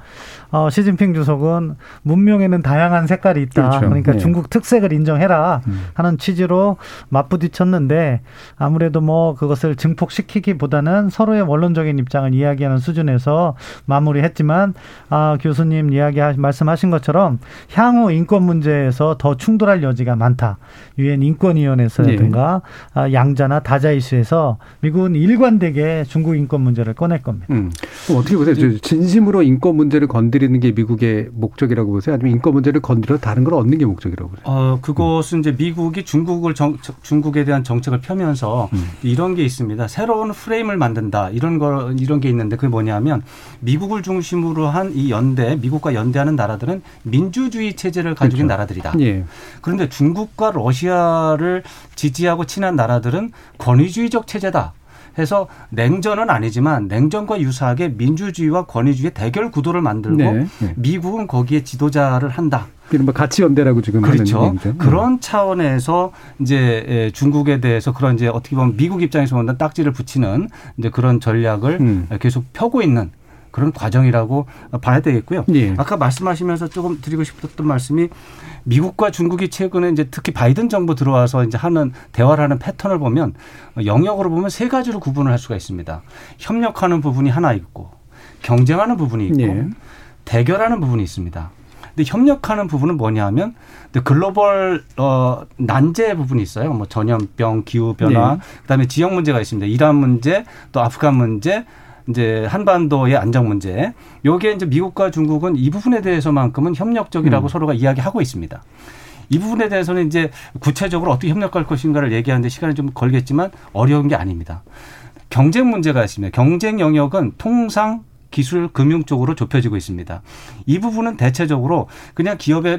어, 시진핑 주석은 문명에는 다양한 색깔이 있다. 그렇죠. 그러니까 네. 중국 특색을 인정해라 음. 하는 취지로 맞부딪혔는데 아무래도 뭐 그것을 증폭시키기보다는 서로의 원론적인 입장을 이야기하는 수준에서 마무리했지만 아, 교수님 이야기 말씀하신 것처럼 향후 인권 문제에서 더 충돌할 여지가 많다. 유엔 인권위원회에서라든가 아, 양자나 다자 이슈에서 미국은 일관되게 중국 인권 문제를 꺼낼 겁니다. 음. 그럼 어떻게 보세요? 저 진심으로 인권 문제를 건드리는 게 미국의 목적이라고 보세요? 아니면 인권 문제를 건드려 다른 걸 얻는 게 목적이라고 보세요? 어, 그것은 이제 미국이 중국을 정, 저- 중국에 대한 정책을 펴면서 음. 이런 게 있습니다. 새로운 프레임을 만든다. 이런 거, 이런 게 있는데 그게 뭐냐면 미국을 중심으로 한이 연대 미국과 연대하는 나라들은 민주주의 체제를 가지고 있는 그렇죠. 나라들이다. 예. 그런데 중국과 러시아를 지지하고 친한 나라들은 권위주의적 체제다. 해서 냉전은 아니지만 냉전과 유사하게 민주주의와 권위주의의 대결 구도를 만들고 네. 네. 미국은 거기에 지도자를 한다. 이른바 가치 연대라고 지금 그렇죠. 얘기죠. 그런 차원에서 이제 에, 중국에 대해서 그런 이제 어떻게 보면 미국 입장에서 보면 딱지를 붙이는 이제 그런 전략을 음. 계속 펴고 있는 그런 과정이라고 봐야 되겠고요. 예. 아까 말씀하시면서 조금 드리고 싶었던 말씀이 미국과 중국이 최근에 이제 특히 바이든 정부 들어와서 이제 하는 대화를 하는 패턴을 보면 영역으로 보면 세 가지로 구분을 할 수가 있습니다. 협력하는 부분이 하나 있고 경쟁하는 부분이 있고 예. 대결하는 부분이 있습니다. 근데 협력하는 부분은 뭐냐 하면 글로벌 어 난제 부분이 있어요. 뭐 전염병, 기후 변화, 네. 그다음에 지역 문제가 있습니다. 이란 문제, 또 아프간 문제, 이제 한반도의 안정 문제. 요게 이제 미국과 중국은 이 부분에 대해서만큼은 협력적이라고 음. 서로가 이야기하고 있습니다. 이 부분에 대해서는 이제 구체적으로 어떻게 협력할 것인가를 얘기하는데 시간이 좀 걸겠지만 어려운 게 아닙니다. 경쟁 문제가 있습니다. 경쟁 영역은 통상 기술 금융 쪽으로 좁혀지고 있습니다. 이 부분은 대체적으로 그냥 기업에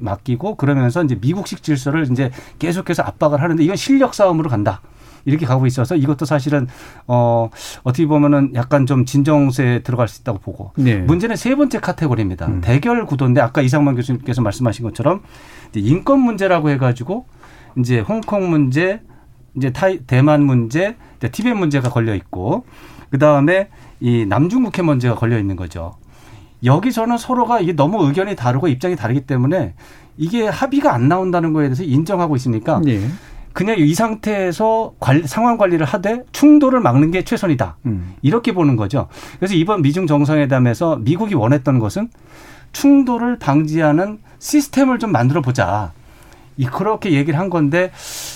맡기고 그러면서 이제 미국식 질서를 이제 계속해서 압박을 하는데 이건 실력 싸움으로 간다. 이렇게 가고 있어서 이것도 사실은 어 어떻게 보면은 약간 좀 진정세에 들어갈 수 있다고 보고 네. 문제는 세 번째 카테고리입니다. 음. 대결 구도인데 아까 이상만 교수님께서 말씀하신 것처럼 인권 문제라고 해가지고 이제 홍콩 문제, 이제 타이, 대만 문제, 이제 티벳 문제가 걸려 있고 그 다음에 이 남중국해 문제가 걸려 있는 거죠. 여기서는 서로가 이게 너무 의견이 다르고 입장이 다르기 때문에 이게 합의가 안 나온다는 거에 대해서 인정하고 있으니까 예. 그냥 이 상태에서 관리, 상황 관리를 하되 충돌을 막는 게 최선이다. 음. 이렇게 보는 거죠. 그래서 이번 미중 정상회담에서 미국이 원했던 것은 충돌을 방지하는 시스템을 좀 만들어 보자. 이 그렇게 얘기를 한 건데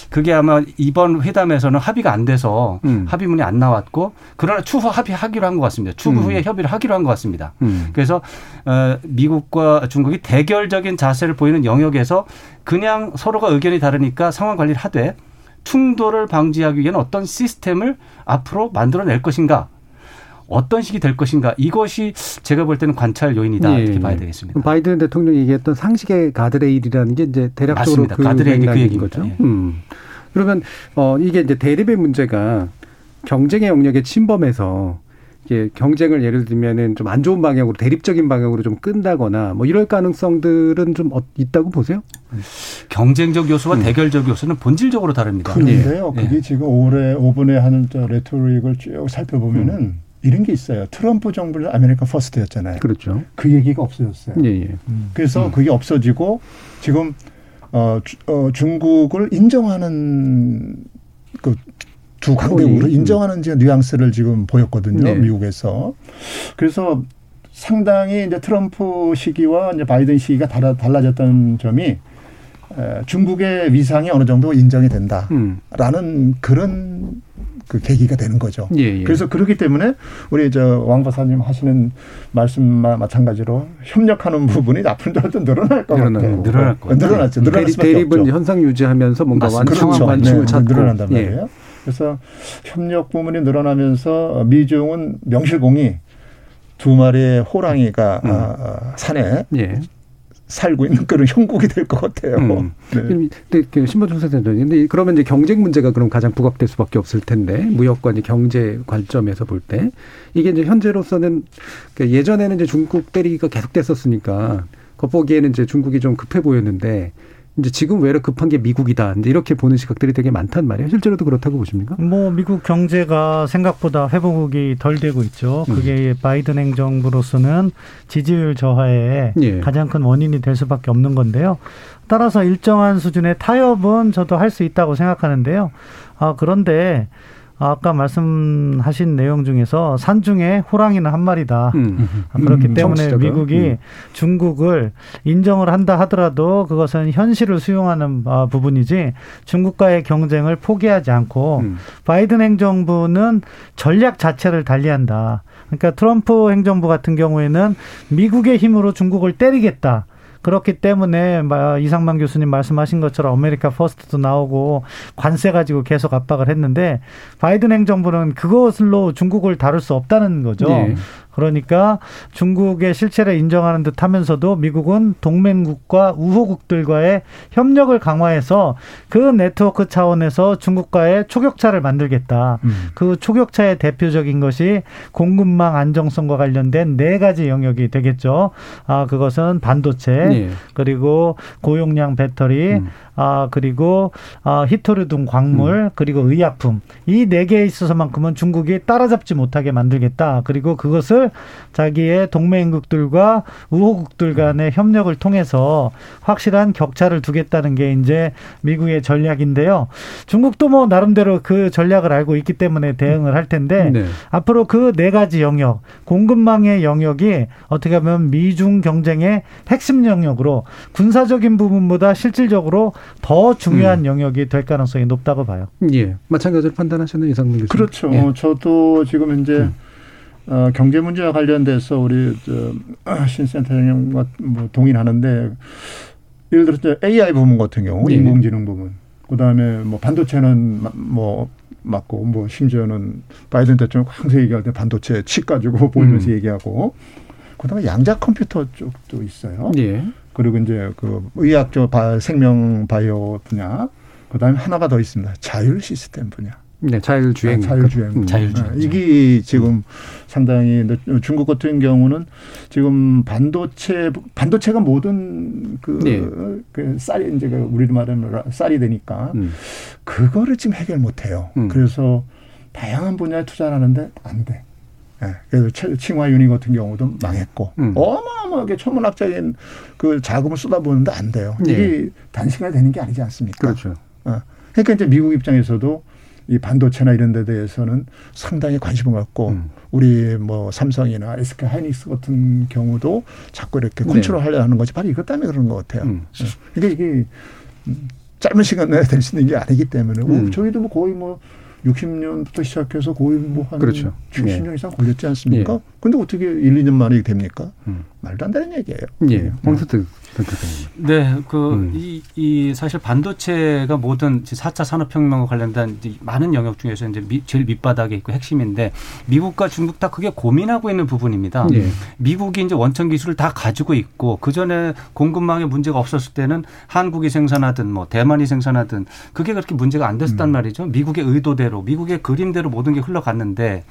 그게 아마 이번 회담에서는 합의가 안 돼서 음. 합의문이 안 나왔고 그러나 추후 합의하기로 한 것 같습니다. 추후 음. 후에 협의를 하기로 한 것 같습니다. 음. 그래서 어, 미국과 중국이 대결적인 자세를 보이는 영역에서 그냥 서로가 의견이 다르니까 상황 관리를 하되 충돌을 방지하기 위한 어떤 시스템을 앞으로 만들어낼 것인가 어떤 식이 될 것인가 이것이 제가 볼 때는 관찰 요인이다 예. 이렇게 봐야 되겠습니다. 바이든 대통령이 얘기했던 상식의 가드레일이라는 게 이제 대략적으로 맞습니다. 그 가드레일이 그 얘기입니다. 거죠. 예. 음. 그러면 어 이게 이제 대립의 문제가 경쟁의 영역에 침범해서 이게 경쟁을 예를 들면은 좀 안 좋은 방향으로 대립적인 방향으로 좀 끈다거나 뭐 이럴 가능성들은 좀 어- 있다고 보세요? 경쟁적 요소와 음. 대결적 요소는 본질적으로 다릅니다. 그런데요, 예. 그게 지금 올해 5분에 하는 저 rhetoric을 쭉 살펴보면은 이런 게 있어요. 트럼프 정부는 America First였잖아요. 그렇죠. 그 얘기가 없어졌어요. 예, 예. 그래서 그게 없어지고 지금 어, 주- 어, 중국을 인정하는 그 두 강대국으로 톤이, 인정하는 지금 뉘앙스를 지금 보였거든요. 네. 미국에서. 그래서 상당히 이제 트럼프 시기와 이제 바이든 시기가 달라, 달라졌던 점이 에, 중국의 위상이 어느 정도 인정이 된다라는 음. 그런 그 계기가 되는 거죠. 예, 예. 그래서 그렇기 때문에 우리 저왕 박사님 하시는 말씀과 마찬가지로 협력하는 부분이 앞으로 좀 늘어날 것 늘어나는 같아요. 거. 늘어날 것 같아요. 늘어났죠. 늘어날 대립, 수밖에 대립은 없죠. 현상 유지하면서 뭔가. 완충, 그렇죠. 완충을 네, 찾고 늘어난단 예. 말이에요. 그래서 협력 부분이 늘어나면서 미중은 명실공히 두 마리의 호랑이가 음. 아, 아, 산에 예. 살고 있는 그런 형국이 될 것 같아요. 음. 네. 그 신보중 선생님, 근데 그러면 이제 경쟁 문제가 그럼 가장 부각될 수밖에 없을 텐데 무역과 이제 경제 관점에서 볼 때 이게 이제 현재로서는 그 예전에는 이제 중국 때리기가 계속됐었으니까 겉보기에는 이제 중국이 좀 급해 보였는데 이제 지금 왜 이렇게 급한 게 미국이다. 이제 이렇게 보는 시각들이 되게 많단 말이에요. 실제로도 그렇다고 보십니까? 뭐 미국 경제가 생각보다 회복이 덜 되고 있죠. 음. 그게 바이든 행정부로서는 지지율 저하의 예. 가장 큰 원인이 될 수밖에 없는 건데요. 따라서 일정한 수준의 타협은 저도 할 수 있다고 생각하는데요. 아 그런데 아까 말씀하신 내용 중에서 산 중에 호랑이는 한 마리다. 음. 아, 그렇기 음, 때문에 정치자가. 미국이 음. 중국을 인정을 한다 하더라도 그것은 현실을 수용하는 아, 부분이지 중국과의 경쟁을 포기하지 않고 음. 바이든 행정부는 전략 자체를 달리한다. 그러니까 트럼프 행정부 같은 경우에는 미국의 힘으로 중국을 때리겠다. 그렇기 때문에 마- 이상만 교수님 말씀하신 것처럼 America First도 나오고 관세 가지고 계속 압박을 했는데 바이든 행정부는 그것으로 중국을 다룰 수 없다는 거죠. 예. 그러니까 중국의 실체를 인정하는 듯 하면서도 미국은 동맹국과 우호국들과의 협력을 강화해서 그 네트워크 차원에서 중국과의 초격차를 만들겠다. 음. 그 초격차의 대표적인 것이 공급망 안정성과 관련된 네 가지 영역이 되겠죠. 아, 그것은 반도체, 네. 그리고 고용량 배터리, 음. 아 그리고 아 히토르등 광물 음. 그리고 의약품 이 네 개에 있어서만큼은 중국이 따라잡지 못하게 만들겠다. 그리고 그것을 자기의 동맹국들과 우호국들 간의 음. 협력을 통해서 확실한 격차를 두겠다는 게 이제 미국의 전략인데요. 중국도 뭐 나름대로 그 전략을 알고 있기 때문에 대응을 할 텐데 네. 앞으로 그 네 가지 영역 공급망의 영역이 어떻게 하면 미중 경쟁의 핵심 영역으로 군사적인 부분보다 실질적으로 더 중요한 음. 영역이 될 가능성이 높다고 봐요. 예. 마찬가지로 판단하시는 이상민 교수님. 그렇죠. 예. 저도 지금 이제 음. 어, 경제 문제와 관련돼서 우리 저, 신 센터장님과 뭐 동의하는데 예를 들어 AI 부분 같은 경우 예. 인공지능 부분 그다음에 뭐 반도체는 뭐 맞고 뭐 심지어는 바이든 대통령 항상 얘기할 때 반도체 칩 가지고 보면서 음. 얘기하고 그다음에 양자 컴퓨터 쪽도 있어요. 예. 그리고 이제 그 의학적 생명 바이오 분야, 그 다음에 하나가 더 있습니다. 자율 시스템 분야. 네, 자율주행. 네, 자율주행. 음. 자율주행. 네, 이게 지금 상당히 중국 같은 경우는 지금 반도체 반도체가 모든 그, 네. 그 쌀이 이제 그 우리로 말하면 쌀이 되니까 음. 그거를 지금 해결 못 해요. 음. 그래서 다양한 분야에 투자를 하는데 안 돼. 예, 그래서 칭화 유니 같은 경우도 망했고 음. 어마어마하게 천문학적인 그 자금을 쏟아부는데 안 돼요. 네. 이게 단시간에 되는 게 아니지 않습니까? 그렇죠. 어. 그러니까 이제 미국 입장에서도 이 반도체나 이런 데 대해서는 상당히 관심을 갖고 음. 우리 뭐 삼성이나 SK 하이닉스 같은 경우도 자꾸 이렇게 컨트롤 네. 하려 하는 거지 바로 이것 때문에 그런 것 같아요. 음. 예. 그러니까 이게 짧은 시간 내에 될 수 있는 게 아니기 때문에 음. 저희도 뭐 거의 뭐 60년부터 시작해서 거의 뭐한 그렇죠. 70년 예. 이상 걸렸지 않습니까? 예. 근데 어떻게 1, 2년 만에 됩니까? 음. 말도 안 되는 얘기예요. 예. 황수특 네, 그, 음. 이, 이, 사실 반도체가 모든 4차 산업혁명과 관련된 많은 영역 중에서 이제 미, 제일 밑바닥에 있고 핵심인데 미국과 중국 다 크게 고민하고 있는 부분입니다. 예. 미국이 이제 원천 기술을 다 가지고 있고 그 전에 공급망에 문제가 없었을 때는 한국이 생산하든 뭐 대만이 생산하든 그게 그렇게 문제가 안 됐단 음. 말이죠. 미국의 의도대로, 미국의 그림대로 모든 게 흘러갔는데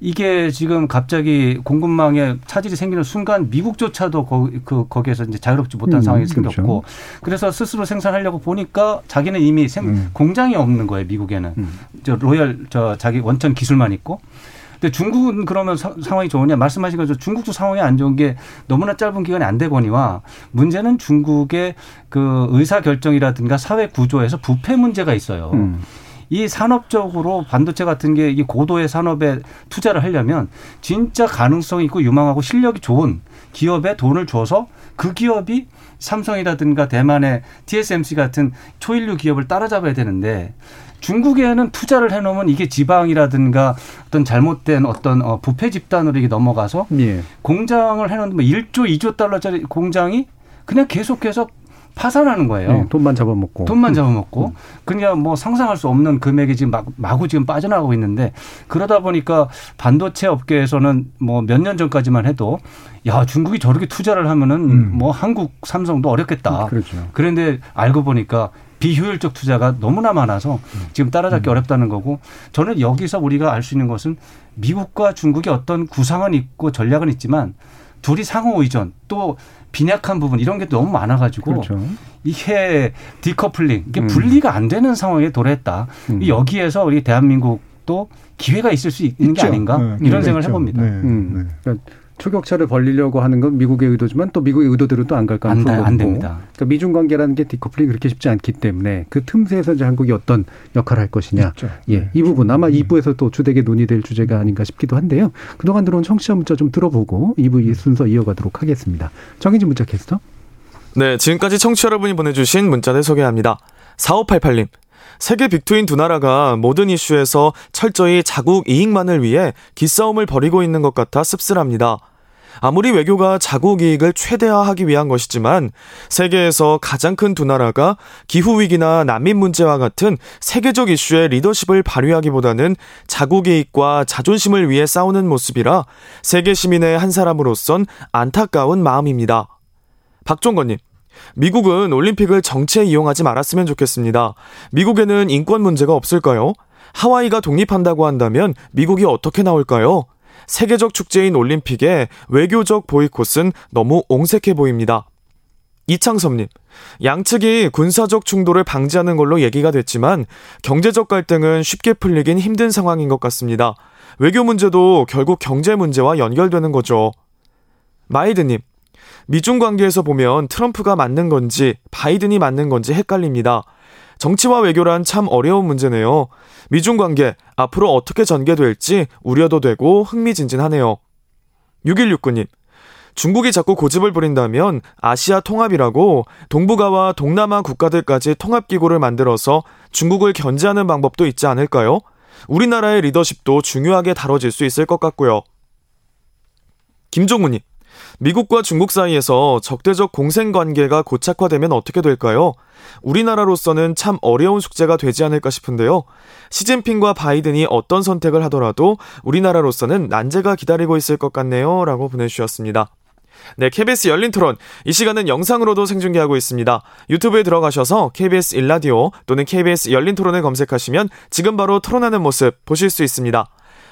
이게 지금 갑자기 공급망에 차질이 생기는 순간 미국조차도 거, 그 거기에서 이제 자유롭지 못한 음, 상황이 그렇죠. 생겼고 그래서 스스로 생산하려고 보니까 자기는 이미 생, 음. 공장이 없는 거예요 미국에는 음. 저 로열 저 자기 원천 기술만 있고 근데 중국은 그러면 사, 상황이 좋으냐? 말씀하신 것처럼 중국도 상황이 안 좋은 게 너무나 짧은 기간에 안 되거니와 문제는 중국의 그 의사 결정이라든가 사회 구조에서 부패 문제가 있어요. 음. 이 산업적으로 반도체 같은 게 이 고도의 산업에 투자를 하려면 진짜 가능성 있고 유망하고 실력이 좋은 기업에 돈을 줘서 그 기업이 삼성이라든가 대만의 TSMC 같은 초일류 기업을 따라잡아야 되는데 중국에는 투자를 해놓으면 이게 지방이라든가 어떤 잘못된 어떤 어, 부패 집단으로 이게 넘어가서 예. 공장을 해놓으면 1조, 2조 달러짜리 공장이 그냥 계속해서 파산하는 거예요. 네, 돈만 잡아먹고. 돈만 잡아먹고. 음. 그냥 뭐 상상할 수 없는 금액이 지금 막, 마구 지금 빠져나가고 있는데 그러다 보니까 반도체 업계에서는 뭐 몇 년 전까지만 해도 야, 중국이 저렇게 투자를 하면은 음. 뭐 한국 삼성도 어렵겠다. 음, 그렇죠. 그런데 알고 보니까 비효율적 투자가 너무나 많아서 음. 지금 따라잡기 음. 어렵다는 거고 저는 여기서 우리가 알 수 있는 것은 미국과 중국의 어떤 구상은 있고 전략은 있지만 둘이 상호 의존 또 빈약한 부분 이런 게 너무 많아가지고 그렇죠. 이게 디커플링 이게 음. 분리가 안 되는 상황에 도래했다. 음. 여기에서 우리 대한민국도 기회가 있을 수 있는 있죠. 게 아닌가 네. 이런 네. 생각을 해봅니다. 네. 음. 네. 그러니까 초격차를 벌리려고 하는 건 미국의 의도지만 또 미국의 의도대로 또 안 갈 가능성이 안, 안 됩니다. 그러니까 미중 관계라는 게 디커플링이 그렇게 쉽지 않기 때문에 그 틈새에서 이제 한국이 어떤 역할을 할 것이냐. 있죠. 예, 이 부분 아마 2부에서 또 주되게 논의될 주제가 아닌가 싶기도 한데요. 그동안 들어온 청취자 문자 좀 들어보고 2부 순서 이어가도록 하겠습니다. 정인진 문자 캐스터. 네, 지금까지 청취자 여러분이 보내주신 문자를 소개합니다. 4588님. 세계 빅투인 두 나라가 모든 이슈에서 철저히 자국 이익만을 위해 기싸움을 벌이고 있는 것 같아 씁쓸합니다. 아무리 외교가 자국 이익을 최대화하기 위한 것이지만 세계에서 가장 큰 두 나라가 기후위기나 난민 문제와 같은 세계적 이슈의 리더십을 발휘하기보다는 자국 이익과 자존심을 위해 싸우는 모습이라 세계 시민의 한 사람으로선 안타까운 마음입니다. 박종건님. 미국은 올림픽을 정치에 이용하지 말았으면 좋겠습니다. 미국에는 인권 문제가 없을까요? 하와이가 독립한다고 한다면 미국이 어떻게 나올까요? 세계적 축제인 올림픽에 외교적 보이콧은 너무 옹색해 보입니다. 이창섭님, 양측이 군사적 충돌을 방지하는 걸로 얘기가 됐지만 경제적 갈등은 쉽게 풀리긴 힘든 상황인 것 같습니다. 외교 문제도 결국 경제 문제와 연결되는 거죠. 마이드님, 미중 관계에서 보면 트럼프가 맞는 건지 바이든이 맞는 건지 헷갈립니다. 정치와 외교란 참 어려운 문제네요. 미중 관계 앞으로 어떻게 전개될지 우려도 되고 흥미진진하네요. 6169님. 중국이 자꾸 고집을 부린다면 아시아 통합이라고 동북아와 동남아 국가들까지 통합기구를 만들어서 중국을 견제하는 방법도 있지 않을까요? 우리나라의 리더십도 중요하게 다뤄질 수 있을 것 같고요. 김종훈님. 미국과 중국 사이에서 적대적 공생 관계가 고착화되면 어떻게 될까요? 우리나라로서는 참 어려운 숙제가 되지 않을까 싶은데요. 시진핑과 바이든이 어떤 선택을 하더라도 우리나라로서는 난제가 기다리고 있을 것 같네요. 라고 보내주셨습니다. 네, KBS 열린 토론. 이 시간은 영상으로도 생중계하고 있습니다. 유튜브에 들어가셔서 KBS 일라디오 또는 KBS 열린 토론을 검색하시면 지금 바로 토론하는 모습 보실 수 있습니다.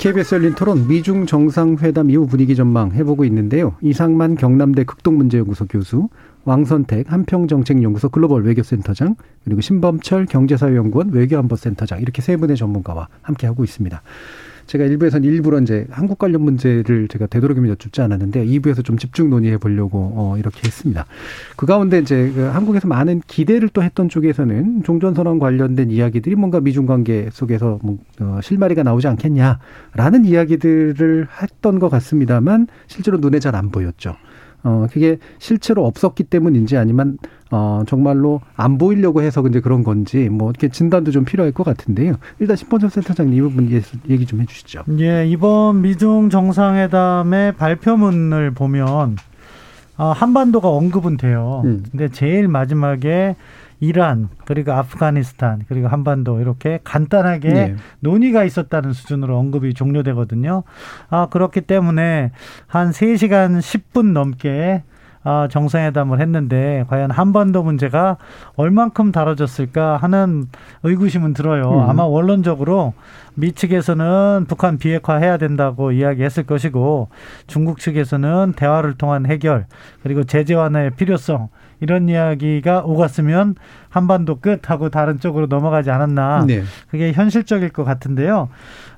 KBS 열린 토론 미중 정상회담 이후 분위기 전망 해보고 있는데요. 이상만 경남대 극동문제연구소 교수, 왕선택 한평정책연구소 글로벌 외교센터장, 그리고 신범철 경제사회연구원 외교안보센터장 이렇게 세 분의 전문가와 함께 하고 있습니다. 제가 일부에서는 일부러 이제 한국 관련 문제를 제가 되도록이면 여쭙지 않았는데 2부에서 좀 집중 논의해 보려고 어 이렇게 했습니다. 그 가운데 이제 그 한국에서 많은 기대를 또 했던 쪽에서는 종전 선언 관련된 이야기들이 뭔가 미중 관계 속에서 뭐 어, 실마리가 나오지 않겠냐라는 이야기들을 했던 것 같습니다만 실제로 눈에 잘 안 보였죠. 어, 그게 실제로 없었기 때문인지 아니면 어, 정말로 안 보이려고 해서 이제 그런 건지 뭐 이렇게 진단도 좀 필요할 것 같은데요. 일단 신본철 센터장님 이 부분 얘기 좀 해주시죠. 예, 이번 미중 정상회담의 발표문을 보면 어, 한반도가 언급은 돼요. 음. 근데 제일 마지막에 이란 그리고 아프가니스탄 그리고 한반도 이렇게 간단하게 네. 논의가 있었다는 수준으로 언급이 종료되거든요. 아 그렇기 때문에 한 3시간 10분 넘게 아, 정상회담을 했는데 과연 한반도 문제가 얼만큼 다뤄졌을까 하는 의구심은 들어요. 음. 아마 원론적으로 미 측에서는 북한 비핵화해야 된다고 이야기했을 것이고 중국 측에서는 대화를 통한 해결 그리고 제재 완화의 필요성 이런 이야기가 오갔으면 한반도 끝 하고 다른 쪽으로 넘어가지 않았나. 네. 그게 현실적일 것 같은데요.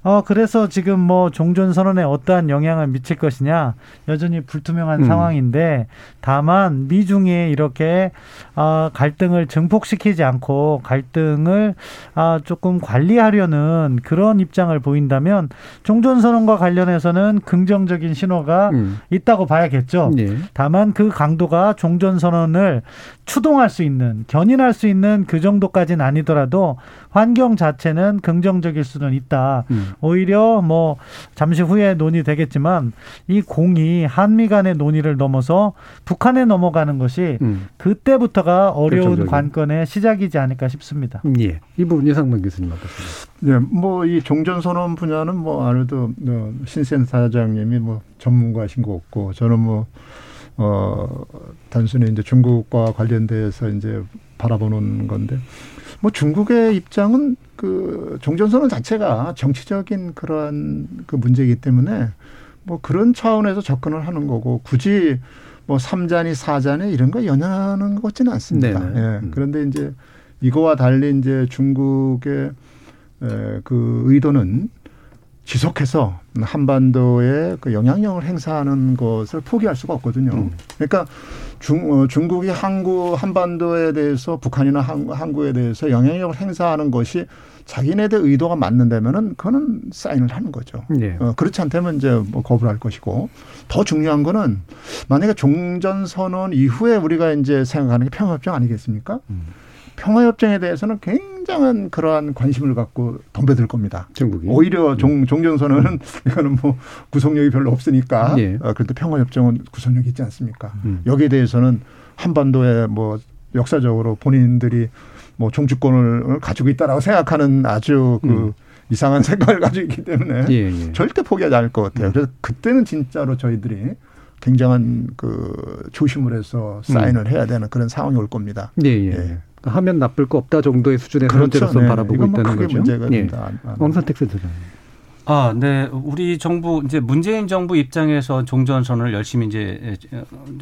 어, 그래서 지금 뭐 종전 선언에 어떠한 영향을 미칠 것이냐 여전히 불투명한 음. 상황인데 다만 미중에 이렇게 어, 갈등을 증폭시키지 않고 갈등을 어, 조금 관리하려는 그런 입장을 보인다면 종전 선언과 관련해서는 긍정적인 신호가 음. 있다고 봐야겠죠. 네. 다만 그 강도가 종전 선언을 추동할 수 있는 견인할 수 있는 그 정도까지는 아니더라도 환경 자체는 긍정적일 수는 있다. 음. 오히려 뭐 잠시 후에 논의되겠지만 이 공이 한미 간의 논의를 넘어서 북한에 넘어가는 것이 음. 그때부터가 어려운 결정적인. 관건의 시작이지 않을까 싶습니다. 음, 예. 이 부분 이상만 교수님 어떻습니까? 네, 뭐이 종전선언 분야는 뭐 아무래도 어, 신센 사장님이 뭐 전문가신 거 없고 저는 뭐 어, 단순히 이제 중국과 관련돼서 이제 바라보는 건데 뭐 중국의 입장은 그 종전선언 자체가 정치적인 그러한 그 문제이기 때문에 뭐 그런 차원에서 접근을 하는 거고 굳이 뭐 삼자니 사자니 이런 거 연연하는 것 같지는 않습니다. 네네. 예. 그런데 이제 이거와 달리 이제 중국의 에, 그 의도는 지속해서 한반도에 그 영향력을 행사하는 것을 포기할 수가 없거든요. 그러니까 중, 어, 중국이 항구, 한반도에 대해서 북한이나 항, 항구에 대해서 영향력을 행사하는 것이 자기네들 의도가 맞는다면은 그거는 사인을 하는 거죠. 예. 어, 그렇지 않다면 이제 뭐 거부를 할 것이고 더 중요한 거는 만약에 종전 선언 이후에 우리가 이제 생각하는 게 평화협정 아니겠습니까? 평화협정에 대해서는 굉장한 그러한 관심을 갖고 덤벼들 겁니다. 중국이. 오히려 종, 종전선언은 이거는 뭐 구속력이 별로 없으니까 예. 어, 그래도 평화협정은 구속력이 있지 않습니까? 음. 여기에 대해서는 한반도에 뭐 역사적으로 본인들이 뭐 종주권을 가지고 있다라고 생각하는 아주 그 음. 이상한 생각을 가지고 있기 때문에 예, 음. 예. 절대 포기하지 않을 것 같아요. 그래서 그때는 진짜로 저희들이 굉장한 그 조심을 해서 사인을 해야 되는 그런 상황이 올 겁니다. 예, 예. 하면 나쁠 거 없다 정도의 수준의 그렇죠. 현재로서 네. 바라보고 뭐 있다는 거죠. 문제가 예. 안- 안- 왕선택 센터장. 아, 네. 우리 정부 이제 문재인 정부 입장에서 종전 선언을 열심히 이제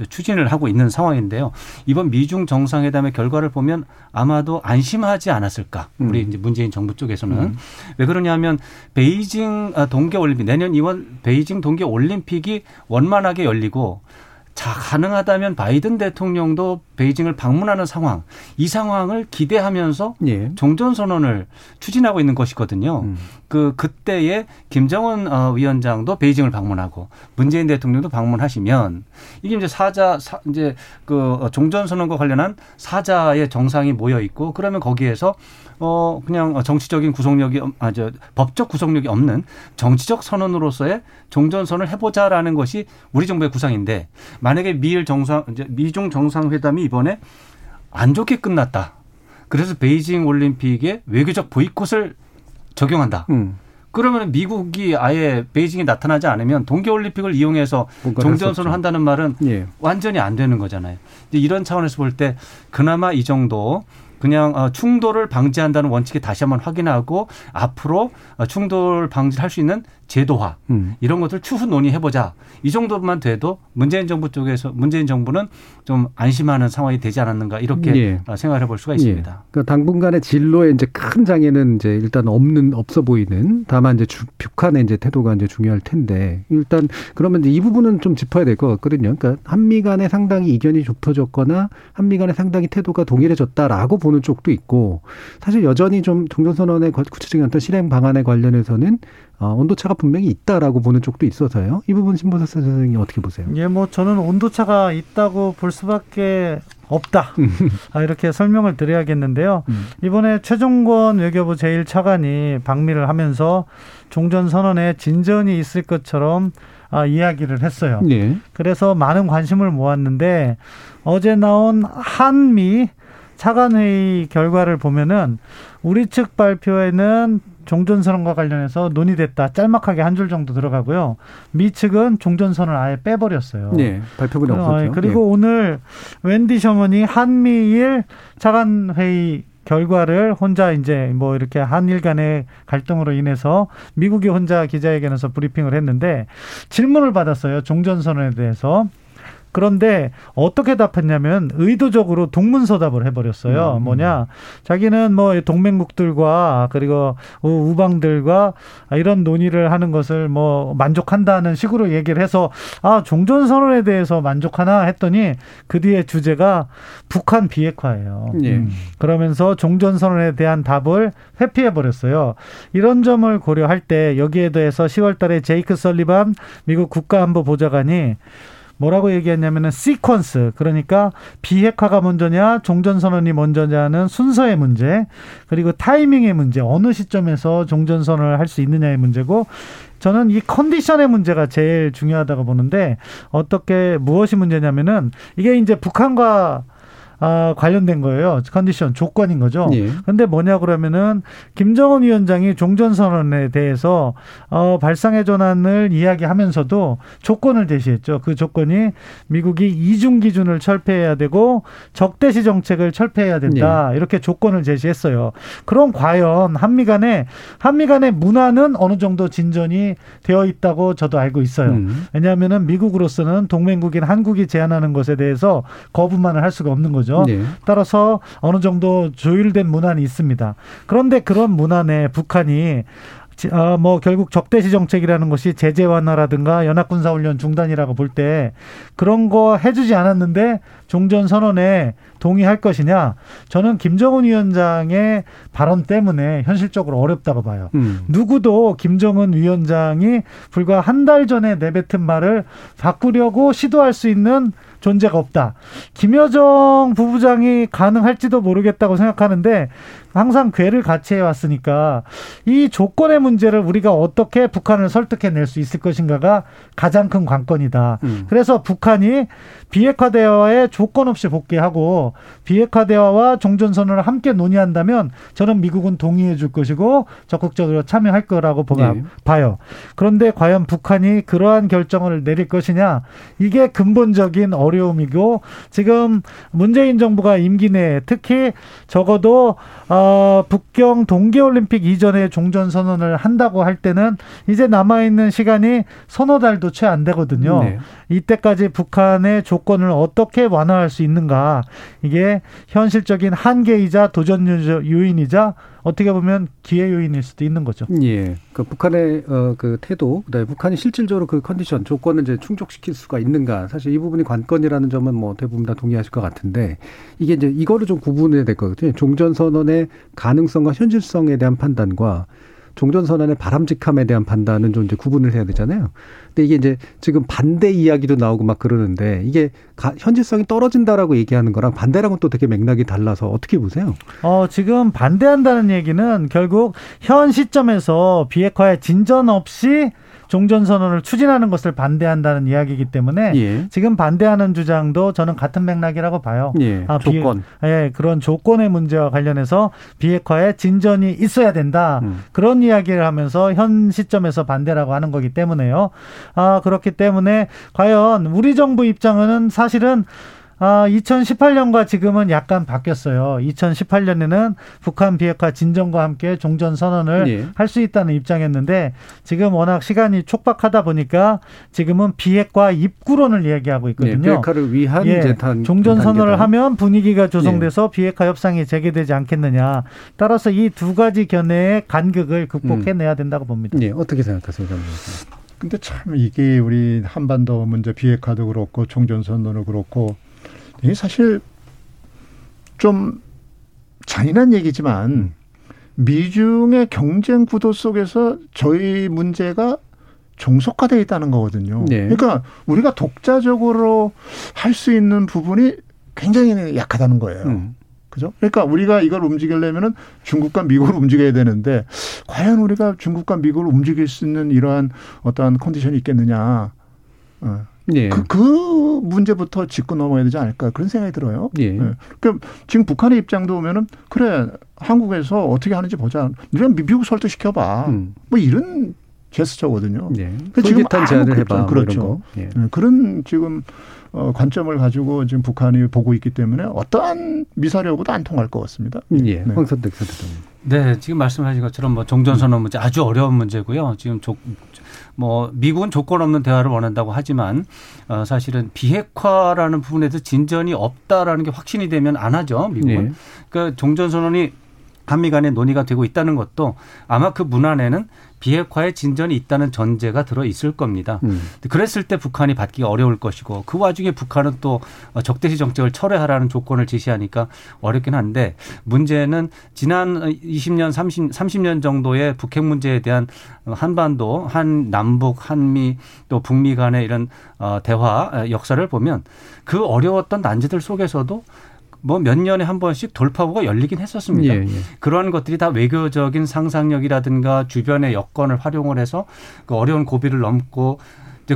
추진을 하고 있는 상황인데요. 이번 미중 정상회담의 결과를 보면 아마도 안심하지 않았을까. 우리 음. 이제 문재인 정부 쪽에서는 음. 왜 그러냐면 베이징 아, 동계 올림픽 내년 2월 베이징 동계 올림픽이 원만하게 열리고 자, 가능하다면 바이든 대통령도 베이징을 방문하는 상황, 이 상황을 기대하면서 예. 종전선언을 추진하고 있는 것이거든요. 음. 그, 그때에 김정은 어, 위원장도 베이징을 방문하고 문재인 대통령도 방문하시면 이게 이제 사자, 사, 이제 그 어, 종전 선언과 관련한 사자의 정상이 모여 있고 그러면 거기에서 어, 그냥 정치적인 구속력이, 없- 아, 저, 법적 구속력이 없는 정치적 선언으로서의 종전선을 해보자라는 것이 우리 정부의 구상인데 만약에 미일 정상, 이제 미중 정상회담이 이번에 안 좋게 끝났다. 그래서 베이징 올림픽에 외교적 보이콧을 적용한다. 음. 그러면 미국이 아예 베이징에 나타나지 않으면 동계올림픽을 이용해서 종전선을. 한다는 말은 예. 완전히 안 되는 거잖아요. 이런 차원에서 볼 때 그나마 이 정도 그냥 어, 충돌을 방지한다는 원칙에 다시 한번 확인하고 앞으로 어, 충돌 방지를 할수 있는 제도화 음. 이런 것들 추후 논의해보자. 이 정도만 돼도 문재인 정부 쪽에서 문재인 정부는 좀 안심하는 상황이 되지 않았는가 이렇게 예. 어, 생각해 볼 수가 있습니다. 예. 그러니까 당분간의 진로에 이제 큰 장애는 이제 일단 없는 없어 보이는 다만 이제 주, 북한의 이제 태도가 이제 중요할 텐데 일단 그러면 이제 이 부분은 좀 짚어야 될 것 같거든요. 그러니까 한미 간에 상당히 이견이 좁혀졌거나 한미 간에 상당히 태도가 동일해졌다라고 보는 쪽도 있고 사실 여전히 좀 종전선언의 거- 구체적인 어떤 실행 방안에 관련해서는 어, 온도차가 분명히 있다라고 보는 쪽도 있어서요. 이 부분 신보사 선생님 어떻게 보세요? 예, 뭐 저는 온도차가 있다고 볼 수밖에 없다. 아, 이렇게 설명을 드려야겠는데요. 이번에 최종권 외교부 제1차관이 방미를 하면서 종전 선언에 진전이 있을 것처럼 아, 이야기를 했어요. 예. 그래서 많은 관심을 모았는데 어제 나온 한미 차관회의 결과를 보면은 우리 측 발표에는 종전선언과 관련해서 논의됐다. 짤막하게 한 줄 정도 들어가고요. 미 측은 종전선언을 아예 빼버렸어요. 예. 발표문이 어, 없었죠. 그리고 오늘 웬디 셔먼이 한미일 차관회의 결과를 혼자 이제 뭐 이렇게 한일 간의 갈등으로 인해서 미국이 혼자 기자회견에서 브리핑을 했는데 질문을 받았어요. 종전선언에 대해서. 그런데 어떻게 답했냐면 의도적으로 동문서답을 해버렸어요. 뭐냐, 자기는 뭐 동맹국들과 그리고 우방들과 이런 논의를 하는 것을 뭐 만족한다는 식으로 얘기를 해서 아 종전 선언에 대해서 만족하나 했더니 그 뒤에 주제가 북한 비핵화예요. 예. 음. 그러면서 종전 선언에 대한 답을 회피해 버렸어요. 이런 점을 고려할 때 여기에 대해서 10월달에 제이크 설리반 미국 국가안보 보좌관이 뭐라고 얘기했냐면은 시퀀스 그러니까 비핵화가 먼저냐 종전선언이 먼저냐는 순서의 문제 그리고 타이밍의 문제 어느 시점에서 종전선언을 할 수 있느냐의 문제고 저는 이 컨디션의 문제가 제일 중요하다고 보는데 어떻게 무엇이 문제냐면은 이게 이제 북한과 어, 관련된 거예요. 컨디션 조건인 거죠. 예. 근데 뭐냐 그러면은 김정은 위원장이 종전 선언에 대해서 어, 발상의 전환을 이야기하면서도 조건을 제시했죠. 그 조건이 미국이 이중 기준을 철폐해야 되고 적대시 정책을 철폐해야 된다. 이렇게 조건을 제시했어요. 그럼 과연 한미 간에 한미 간의 문화는 어느 정도 진전이 되어 있다고 저도 알고 있어요. 음. 왜냐하면은 미국으로서는 동맹국인 한국이 제안하는 것에 대해서 거부만을 할 수가 없는 거죠. 네. 따라서 어느 정도 조율된 문안이 있습니다. 그런데 그런 문안에 북한이 지- 어, 뭐 결국 적대시 정책이라는 것이 제재 완화라든가 연합군사훈련 중단이라고 볼 때 그런 거 해주지 않았는데 종전 선언에 동의할 것이냐? 저는 김정은 위원장의 발언 때문에 현실적으로 어렵다고 봐요. 음. 누구도 김정은 위원장이 불과 한 달 전에 내뱉은 말을 바꾸려고 시도할 수 있는 존재가 없다. 김여정 부부장이 가능할지도 모르겠다고 생각하는데 항상 괴를 같이 해왔으니까 이 조건의 문제를 우리가 어떻게 북한을 설득해낼 수 있을 것인가가 가장 큰 관건이다. 음. 그래서 북한이 비핵화 대화에 조건 없이 복귀하고 비핵화 대화와 종전선언을 함께 논의한다면 저는 미국은 동의해 줄 것이고 적극적으로 참여할 거라고 보가- 네. 봐요. 그런데 과연 북한이 그러한 결정을 내릴 것이냐 이게 근본적인 어려움이고 지금 문재인 정부가 임기 내에 특히 적어도 어, 북경 동계올림픽 이전에 종전 선언을 한다고 할 때는 이제 남아 있는 시간이 서너 달도 채 안 되거든요. 네. 이때까지 북한의 조건을 어떻게 완화할 수 있는가 이게 현실적인 한계이자 도전 요- 요인이자 어떻게 보면 기회 요인일 수도 있는 거죠. 예. 그 북한의 어, 그 태도, 그다음에 북한이 실질적으로 그 컨디션 조건을 이제 충족시킬 수가 있는가. 사실 이 부분이 관건이라는 점은 뭐 대부분 다 동의하실 것 같은데 이게 이제 이거를 좀 구분해야 될것 같아요. 종전 선언의 가능성과 현실성에 대한 판단과 종전 선언의 바람직함에 대한 판단은 좀 이제 구분을 해야 되잖아요. 근데 이게 이제 지금 반대 이야기도 나오고 막 그러는데 이게 가, 현실성이 떨어진다라고 얘기하는 거랑 반대랑은 또 되게 맥락이 달라서 어떻게 보세요? 어, 지금 반대한다는 얘기는 결국 현 시점에서 비핵화에 진전 없이 종전 선언을 추진하는 것을 반대한다는 이야기이기 때문에 예. 지금 반대하는 주장도 저는 같은 맥락이라고 봐요. 예. 아, 비- 조건. 예, 그런 조건의 문제와 관련해서 비핵화에 진전이 있어야 된다. 음. 그런 이야기를 하면서 현 시점에서 반대라고 하는 거기 때문에요. 아, 그렇기 때문에 과연 우리 정부 입장은 사실은 아, 2018년과 지금은 약간 바뀌었어요. 2018년에는 북한 비핵화 진전과 함께 종전 선언을 예. 할수 있다는 입장이었는데 지금 워낙 시간이 촉박하다 보니까 지금은 비핵화 입구론을 얘기하고 예, 있거든요. 비핵화를 위한 예, 이제 단, 종전 선언을. 예. 하면 분위기가 조성돼서 비핵화 협상이 재개되지 않겠느냐. 따라서 이 두 가지 견해의 간극을 극복해내야 된다고 봅니다. 예, 어떻게 생각하세요? 근데 참 이게 우리 한반도 문제 비핵화도 그렇고 종전선언도 그렇고 이게 사실 좀 잔인한 얘기지만 미중의 경쟁 구도 속에서 저희 문제가 종속화되어 있다는 거거든요. 네. 그러니까 우리가 독자적으로 할 수 있는 부분이 굉장히 약하다는 거예요. 음. 그죠? 그러니까 우리가 이걸 움직이려면은 중국과 미국을 움직여야 되는데 과연 우리가 중국과 미국을 움직일 수 있는 이러한 어떠한 컨디션이 있겠느냐. 어. 예. 그, 그 문제부터 짚고 넘어야 되지 않을까 그런 생각이 들어요. 예. 그러니까 지금 북한의 입장도 오면은 그래 한국에서 어떻게 하는지 보자. 미- 미국 설득시켜봐. 음. 뭐 이런 제스처거든요. 예. 지금 아무 제안을. 해봐. 뭐 그렇죠. 예. 예, 그런 지금 어, 관점을 가지고 지금 북한이 보고 있기 때문에 어떠한 미사력으로도 안 통할 것 같습니다. 예. 네. 황선택 사대장님. 네, 지금 말씀하신 것처럼 뭐 종전선언 문제 아주 어려운 문제고요. 지금 조, 뭐 미국은 조건 없는 대화를 원한다고 하지만 어, 사실은 비핵화라는 부분에서 진전이 없다라는 게 확신이 되면 안 하죠. 미국은. 네. 그러니까 종전선언이 한미 간에 논의가 되고 있다는 것도 아마 그 문안에는 비핵화의 진전이 있다는 전제가 들어 있을 겁니다. 음. 그랬을 때 북한이 받기가 어려울 것이고 그 와중에 북한은 또 적대시 정책을 철회하라는 조건을 제시하니까 어렵긴 한데 문제는 지난 20년 30, 30년 정도의 북핵 문제에 대한 한반도 한 남북 한미 또 북미 간의 이런 어, 대화 역사를 보면 그 어려웠던 난제들 속에서도 뭐 몇 년에 한 번씩 돌파구가 열리긴 했었습니다. 예, 예. 그러한 것들이 다 외교적인 상상력이라든가 주변의 여건을 활용을 해서 그 어려운 고비를 넘고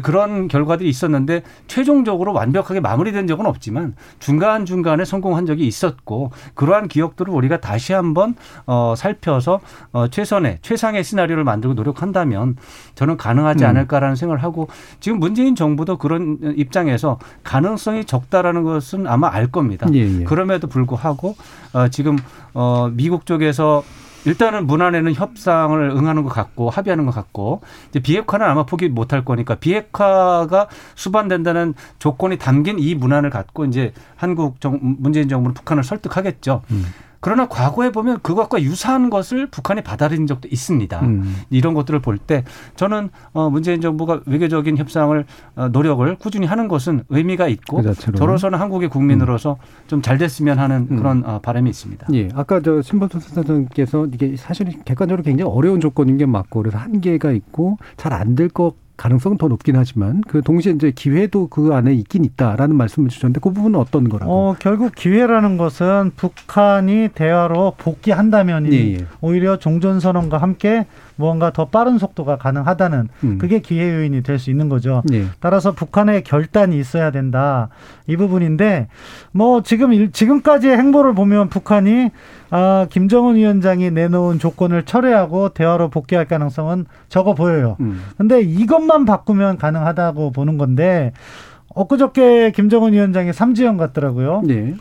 그런 결과들이 있었는데 최종적으로 완벽하게 마무리된 적은 없지만 중간 중간에 성공한 적이 있었고 그러한 기억들을 우리가 다시 한번 어, 살펴서 어, 최선의 최상의 시나리오를 만들고 노력한다면 저는 가능하지 음. 않을까라는 생각을 하고 지금 문재인 정부도 그런 입장에서 가능성이 적다라는 것은 아마 알 겁니다. 예, 예. 그럼에도 불구하고 어, 지금 어, 미국 쪽에서 일단은 문안에는 협상을 응하는 것 같고 합의하는 것 같고 이제 비핵화는 아마 포기 못할 거니까 비핵화가 수반된다는 조건이 담긴 이 문안을 갖고 이제 한국 정 문재인 정부는 북한을 설득하겠죠. 음. 그러나 과거에 보면 그것과 유사한 것을 북한이 받아들인 적도 있습니다. 음. 이런 것들을 볼 때 저는 어 문재인 정부가 외교적인 협상을 어, 노력을 꾸준히 하는 것은 의미가 있고 그. 저로서는 한국의 국민으로서 좀 잘 됐으면 하는 음. 그런 어, 바람이 있습니다. 예, 아까 저 신범선 선생님께서 이게 사실 객관적으로 굉장히 어려운 조건인 게 맞고 그래서 한계가 있고 잘 안 될 것 가능성은 더 높긴 하지만 그 동시에 이제 기회도 그 안에 있긴 있다라는 말씀을 주셨는데 그 부분은 어떤 거라고? 어, 결국 기회라는 것은 북한이 대화로 복귀한다면 예, 예. 오히려 종전선언과 함께 무언가 더 빠른 속도가 가능하다는 음. 그게 기회 요인이 될 수 있는 거죠. 예. 따라서 북한의 결단이 있어야 된다 이 부분인데 뭐 지금 일- 지금까지의 행보를 보면 북한이 아, 김정은 위원장이 내놓은 조건을 철회하고 대화로 복귀할 가능성은 적어 보여요. 음. 근데 이것만 바꾸면 가능하다고 보는 건데 엊그저께 김정은 위원장이 삼지연 갔더라고요. 예.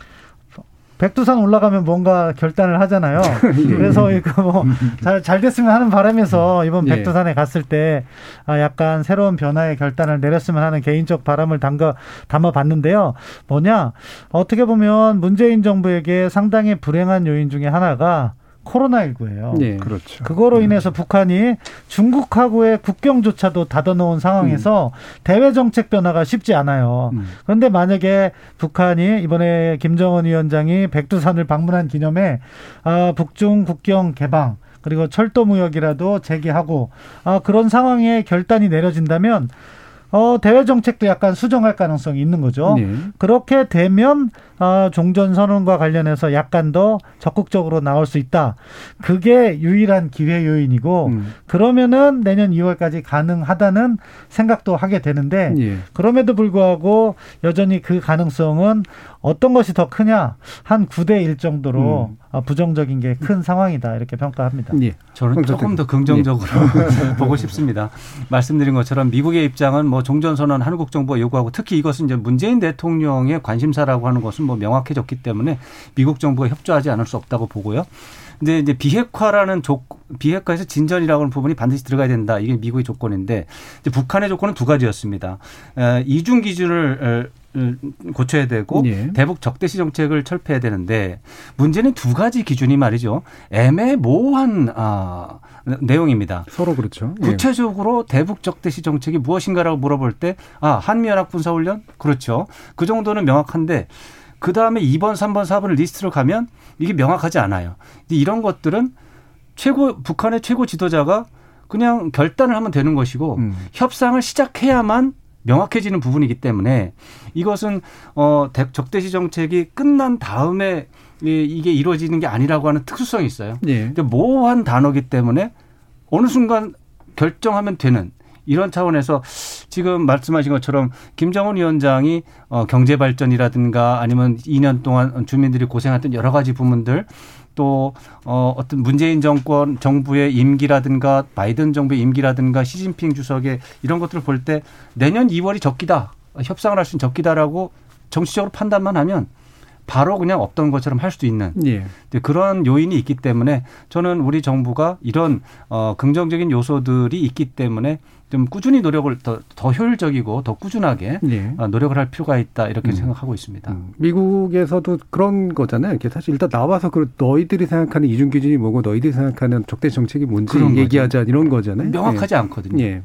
백두산 올라가면 뭔가 결단을 하잖아요. 예. 그래서 이거 뭐잘 잘 됐으면 하는 바람에서 이번 예. 백두산에 갔을 때 아, 약간 새로운 변화의 결단을 내렸으면 하는 개인적 바람을 담가 담아 봤는데요. 뭐냐 어떻게 보면 문재인 정부에게 상당히 불행한 요인 중에 하나가 코로나19예요. 예. 그렇죠. 그거로 인해서 북한이 중국하고의 국경조차도 닫아놓은 상황에서 대외 정책 변화가 쉽지 않아요. 음. 그런데 만약에 북한이 이번에 김정은 위원장이 백두산을 방문한 기념에 아, 북중 국경 개방 그리고 철도 무역이라도 재개하고 아, 그런 상황에 결단이 내려진다면 어, 대외 정책도 약간 수정할 가능성이 있는 거죠. 예. 그렇게 되면 아, 종전 선언과 관련해서 약간 더 적극적으로 나올 수 있다. 그게 유일한 기회 요인이고 음. 그러면은 내년 2월까지 가능하다는 생각도 하게 되는데 예. 그럼에도 불구하고 여전히 그 가능성은 어떤 것이 더 크냐 한 9대 1 정도로 음. 아, 부정적인 게 큰 상황이다 이렇게 평가합니다. 예. 저는 황 조금. 더 긍정적으로 보고 싶습니다. 말씀드린 것처럼 미국의 입장은 뭐 종전 선언 한국 정부가 요구하고 특히 이것은 이제 문재인 대통령의 관심사라고 하는 것은 뭐 명확해졌기 때문에 미국 정부가 협조하지 않을 수 없다고 보고요. 근데 이제 비핵화라는 조 비핵화에서 진전이라고 하는 부분이 반드시 들어가야 된다. 이게 미국의 조건인데 이제 북한의 조건은 두 가지였습니다. 에, 이중 기준을 에, 음, 고쳐야 되고 예. 대북 적대시 정책을 철폐해야 되는데 문제는 두 가지 기준이 말이죠. 애매모호한 아, 내용입니다. 서로 그렇죠. 예. 구체적으로 대북 적대시 정책이 무엇인가라고 물어볼 때, 아, 한미연합 군사훈련? 그렇죠. 그 정도는 명확한데, 그 다음에 2번, 3번, 4번을 리스트로 가면 이게 명확하지 않아요. 이런 것들은 최고, 북한의 최고 지도자가 그냥 결단을 하면 되는 것이고, 음. 협상을 시작해야만 명확해지는 부분이기 때문에 이것은 어 대- 적대시 정책이 끝난 다음에 이- 이게 이루어지는 게 아니라고 하는 특수성이 있어요. 예. 모호한 단어기 때문에 어느 순간 결정하면 되는 이런 차원에서 지금 말씀하신 것처럼 김정은 위원장이 어, 경제 발전이라든가 아니면 2년 동안 주민들이 고생했던 여러 가지 부분들 또 어, 어떤 문재인 정권 정부의 임기라든가 바이든 정부의 임기라든가 시진핑 주석의 이런 것들을 볼 때 내년 2월이 적기다 협상을 할 수 있는 적기다라고 정치적으로 판단만 하면 바로 그냥 없던 것처럼 할 수도 있는 예. 그런 요인이 있기 때문에 저는 우리 정부가 이런 어 긍정적인 요소들이 있기 때문에 좀 꾸준히 노력을 더, 더 효율적이고 더 꾸준하게 예. 어, 노력을 할 필요가 있다 이렇게 음. 생각하고 있습니다. 음, 미국에서도 그런 거잖아요. 이렇게 사실 일단 나와서 그 너희들이 생각하는 이중 기준이 뭐고 너희들이 생각하는 적대 정책이 뭔지. 얘기하자 이런 거잖아요. 명확하지 않거든요. 예. 예.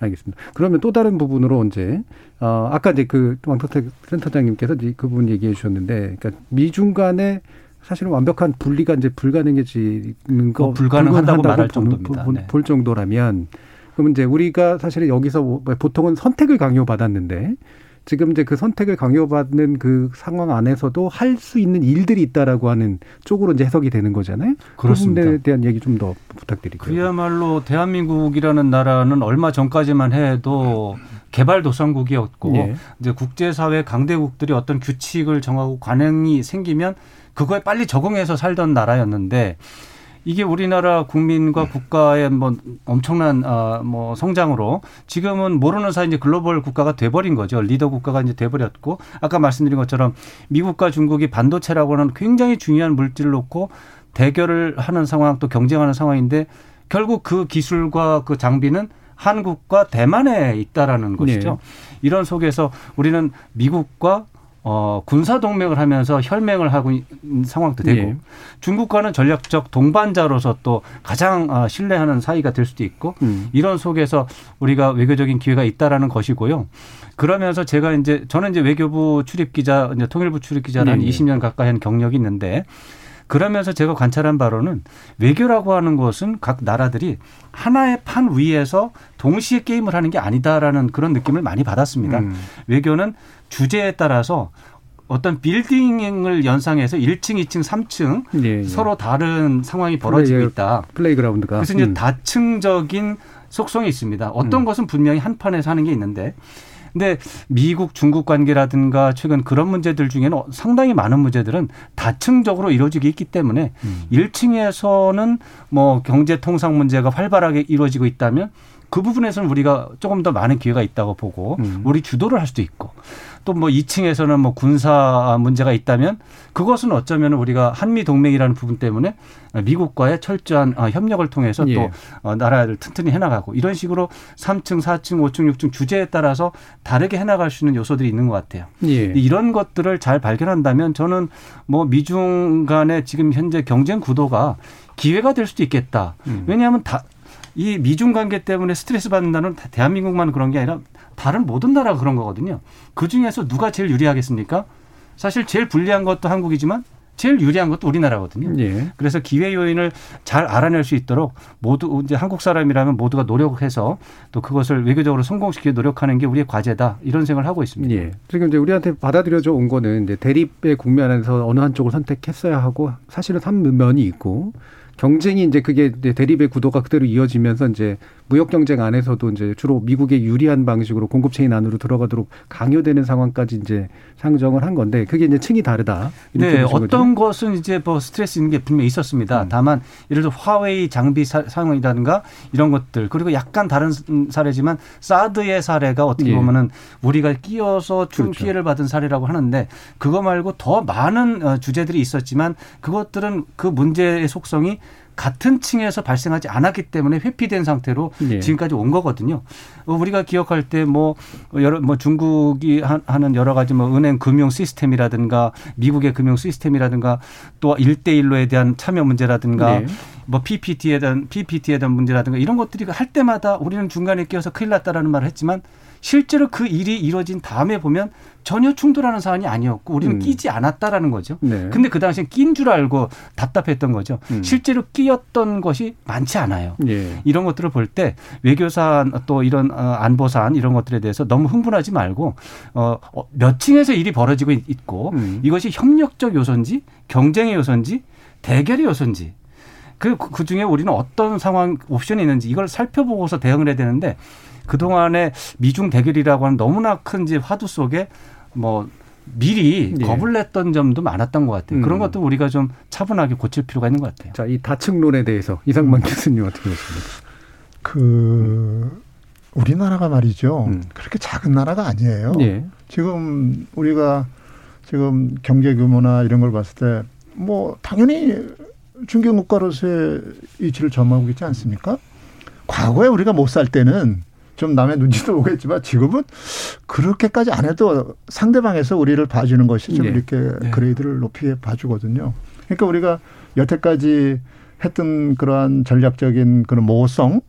알겠습니다. 그러면 또 다른 부분으로 이제 어 아까 이제 그 왕석태 센터장님께서 이제 그 부분 얘기해 주셨는데 그러니까 미중 간에 사실은 완벽한 분리가 이제 불가능해지는 거뭐 불가능하다고 말할 정도입니다. 볼, 네. 볼 정도라면 그러면 이제 우리가 사실은 여기서 뭐 보통은 선택을 강요받았는데 지금 이제 그 선택을 강요받는 그 상황 안에서도 할 수 있는 일들이 있다라고 하는 쪽으로 이제 해석이 되는 거잖아요. 그렇습니다. 그 부분에 대한 얘기 좀 더 부탁드릴게요. 그야말로 대한민국이라는 나라는 얼마 전까지만 해도 개발도상국이었고 예. 이제 국제사회 강대국들이 어떤 규칙을 정하고 관행이 생기면 그거에 빨리 적응해서 살던 나라였는데 이게 우리나라 국민과 국가의 뭐 엄청난 아뭐 성장으로 지금은 모르는 사이 이제 글로벌 국가가 돼버린 거죠. 리더 국가가 이제 돼버렸고 아까 말씀드린 것처럼 미국과 중국이 반도체라고 하는 굉장히 중요한 물질을 놓고 대결을 하는 상황 또 경쟁하는 상황인데 결국 그 기술과 그 장비는 한국과 대만에 있다라는 것이죠. 네. 이런 속에서 우리는 미국과 어, 군사 동맹을 하면서 혈맹을 하고 있는 상황도 되고 예. 중국과는 전략적 동반자로서 또 가장 어, 신뢰하는 사이가 될 수도 있고 음. 이런 속에서 우리가 외교적인 기회가 있다라는 것이고요. 그러면서 제가 이제 저는 이제 외교부 출입 기자, 이제 통일부 출입 네, 네. 20년 가까이 한 경력이 있는데 그러면서 제가 관찰한 바로는 외교라고 하는 것은 각 나라들이 하나의 판 위에서 동시에 게임을 하는 게 아니다라는 그런 느낌을 많이 받았습니다. 음. 외교는 주제에 따라서 어떤 빌딩을 연상해서 1층, 2층, 3층 예, 예. 서로 다른 상황이 벌어지고 play- 있다. playground가. 그래서 이제 음. 다층적인 속성이 있습니다. 어떤 음. 것은 분명히 한 판에서 하는 게 있는데 근데 미국 중국 관계라든가 최근 그런 문제들 중에는 상당히 많은 문제들은 다층적으로 이루어지고 있기 때문에 음. 1층에서는 뭐 경제 통상 문제가 활발하게 이루어지고 있다면 그 부분에서는 우리가 조금 더 많은 기회가 있다고 보고 음. 우리 주도를 할 수도 있고 또 뭐 2층에서는 뭐 군사 문제가 있다면 그것은 어쩌면 우리가 한미 동맹이라는 부분 때문에 미국과의 철저한 어, 협력을 통해서 예. 또 어, 나라를 튼튼히 해나가고 이런 식으로 3층, 4층, 5층, 6층 주제에 따라서 다르게 해나갈 수 있는 요소들이 있는 것 같아요. 예. 이런 것들을 잘 발견한다면 저는 뭐 미중 간의 지금 현재 경쟁 구도가 기회가 될 수도 있겠다. 음. 왜냐하면 다 이 미중 관계 때문에 스트레스 받는다는 대- 대한민국만 그런 게 아니라 다른 모든 나라가 그런 거거든요. 그 중에서 누가 제일 유리하겠습니까? 사실 제일 불리한 것도 한국이지만 제일 유리한 것도 우리나라거든요. 예. 그래서 기회 요인을 잘 알아낼 수 있도록 모두 이제 한국 사람이라면 모두가 노력해서 또 그것을 외교적으로 성공시키기 노력하는 게 우리의 과제다 이런 생각을 하고 있습니다. 예. 지금 이제 우리한테 받아들여져 온 거는 이제 대립의 국면에서 어느 한쪽을 선택했어야 하고 사실은 한 면이 있고 경쟁이 이제 그게 이제 대립의 구도가 그대로 이어지면서 이제 무역 경쟁 안에서도 이제 주로 미국에 유리한 방식으로 공급 체인 안으로 들어가도록 강요되는 상황까지 이제 상정을 한 건데 그게 이제 층이 다르다. 네, 보신 거죠? 어떤 것은 이제 뭐 스트레스 있는 게 분명히 있었습니다. 음. 다만 예를 들어 화웨이 장비 사, 사용이라든가 이런 것들 그리고 약간 다른 사례지만 사드의 사례가 어떻게 예. 보면은 우리가 끼어서 좀 그렇죠. 피해를 받은 사례라고 하는데 그거 말고 더 많은 어, 주제들이 있었지만 그것들은 그 문제의 속성이 같은 층에서 발생하지 않았기 때문에 회피된 상태로 예. 지금까지 온 거거든요. 어, 우리가 기억할 때 뭐 여러 뭐 중국이 하- 하는 여러 가지 뭐 은행 금융 시스템이라든가 미국의 금융 시스템이라든가 또 1대1로에 대한 참여 문제라든가 네. 뭐 PPT에 대한 PPT에 대한 문제라든가 이런 것들이 할 때마다 우리는 중간에 끼어서 큰일 났다라는 말을 했지만 실제로 그 일이 이루어진 다음에 보면 전혀 충돌하는 사안이 아니었고 우리는 음. 끼지 않았다라는 거죠. 네. 근데 그 당시엔 낀 줄 알고 답답했던 거죠. 음. 실제로 끼었던 것이 많지 않아요. 예. 이런 것들을 볼 때 외교사안 또 이런 어, 안보사안 이런 것들에 대해서 너무 흥분하지 말고 어, 어, 몇 층에서 일이 벌어지고 있- 있고 음. 이것이 협력적 요소인지 경쟁의 요소인지 대결의 요소인지 그, 그 중에 우리는 어떤 상황 옵션이 있는지 이걸 살펴보고서 대응을 해야 되는데 그동안에 미중 대결이라고 하는 너무나 큰 이제 화두 속에 뭐 미리 예. 겁을 냈던 점도 많았던 것 같아요. 그런 음. 것도 우리가 좀 차분하게 고칠 필요가 있는 것 같아요. 자, 이 다층론에 대해서 이상만 교수님 어떻게 보십니까? 그 우리나라가 말이죠. 음. 그렇게 작은 나라가 아니에요. 예. 지금 우리가 지금 경제 규모나 이런 걸 봤을 때 뭐 당연히 중견 국가로서의 위치를 점하고 있지 않습니까? 과거에 우리가 못 살 때는 좀 남의 눈치도 보겠지만 지금은 그렇게까지 안 해도 상대방에서 우리를 봐주는 것이 좀 네. 이렇게 네. 그레이드를 높이 봐주거든요. 그러니까 우리가 여태까지 했던 그러한 전략적인 그런 모호성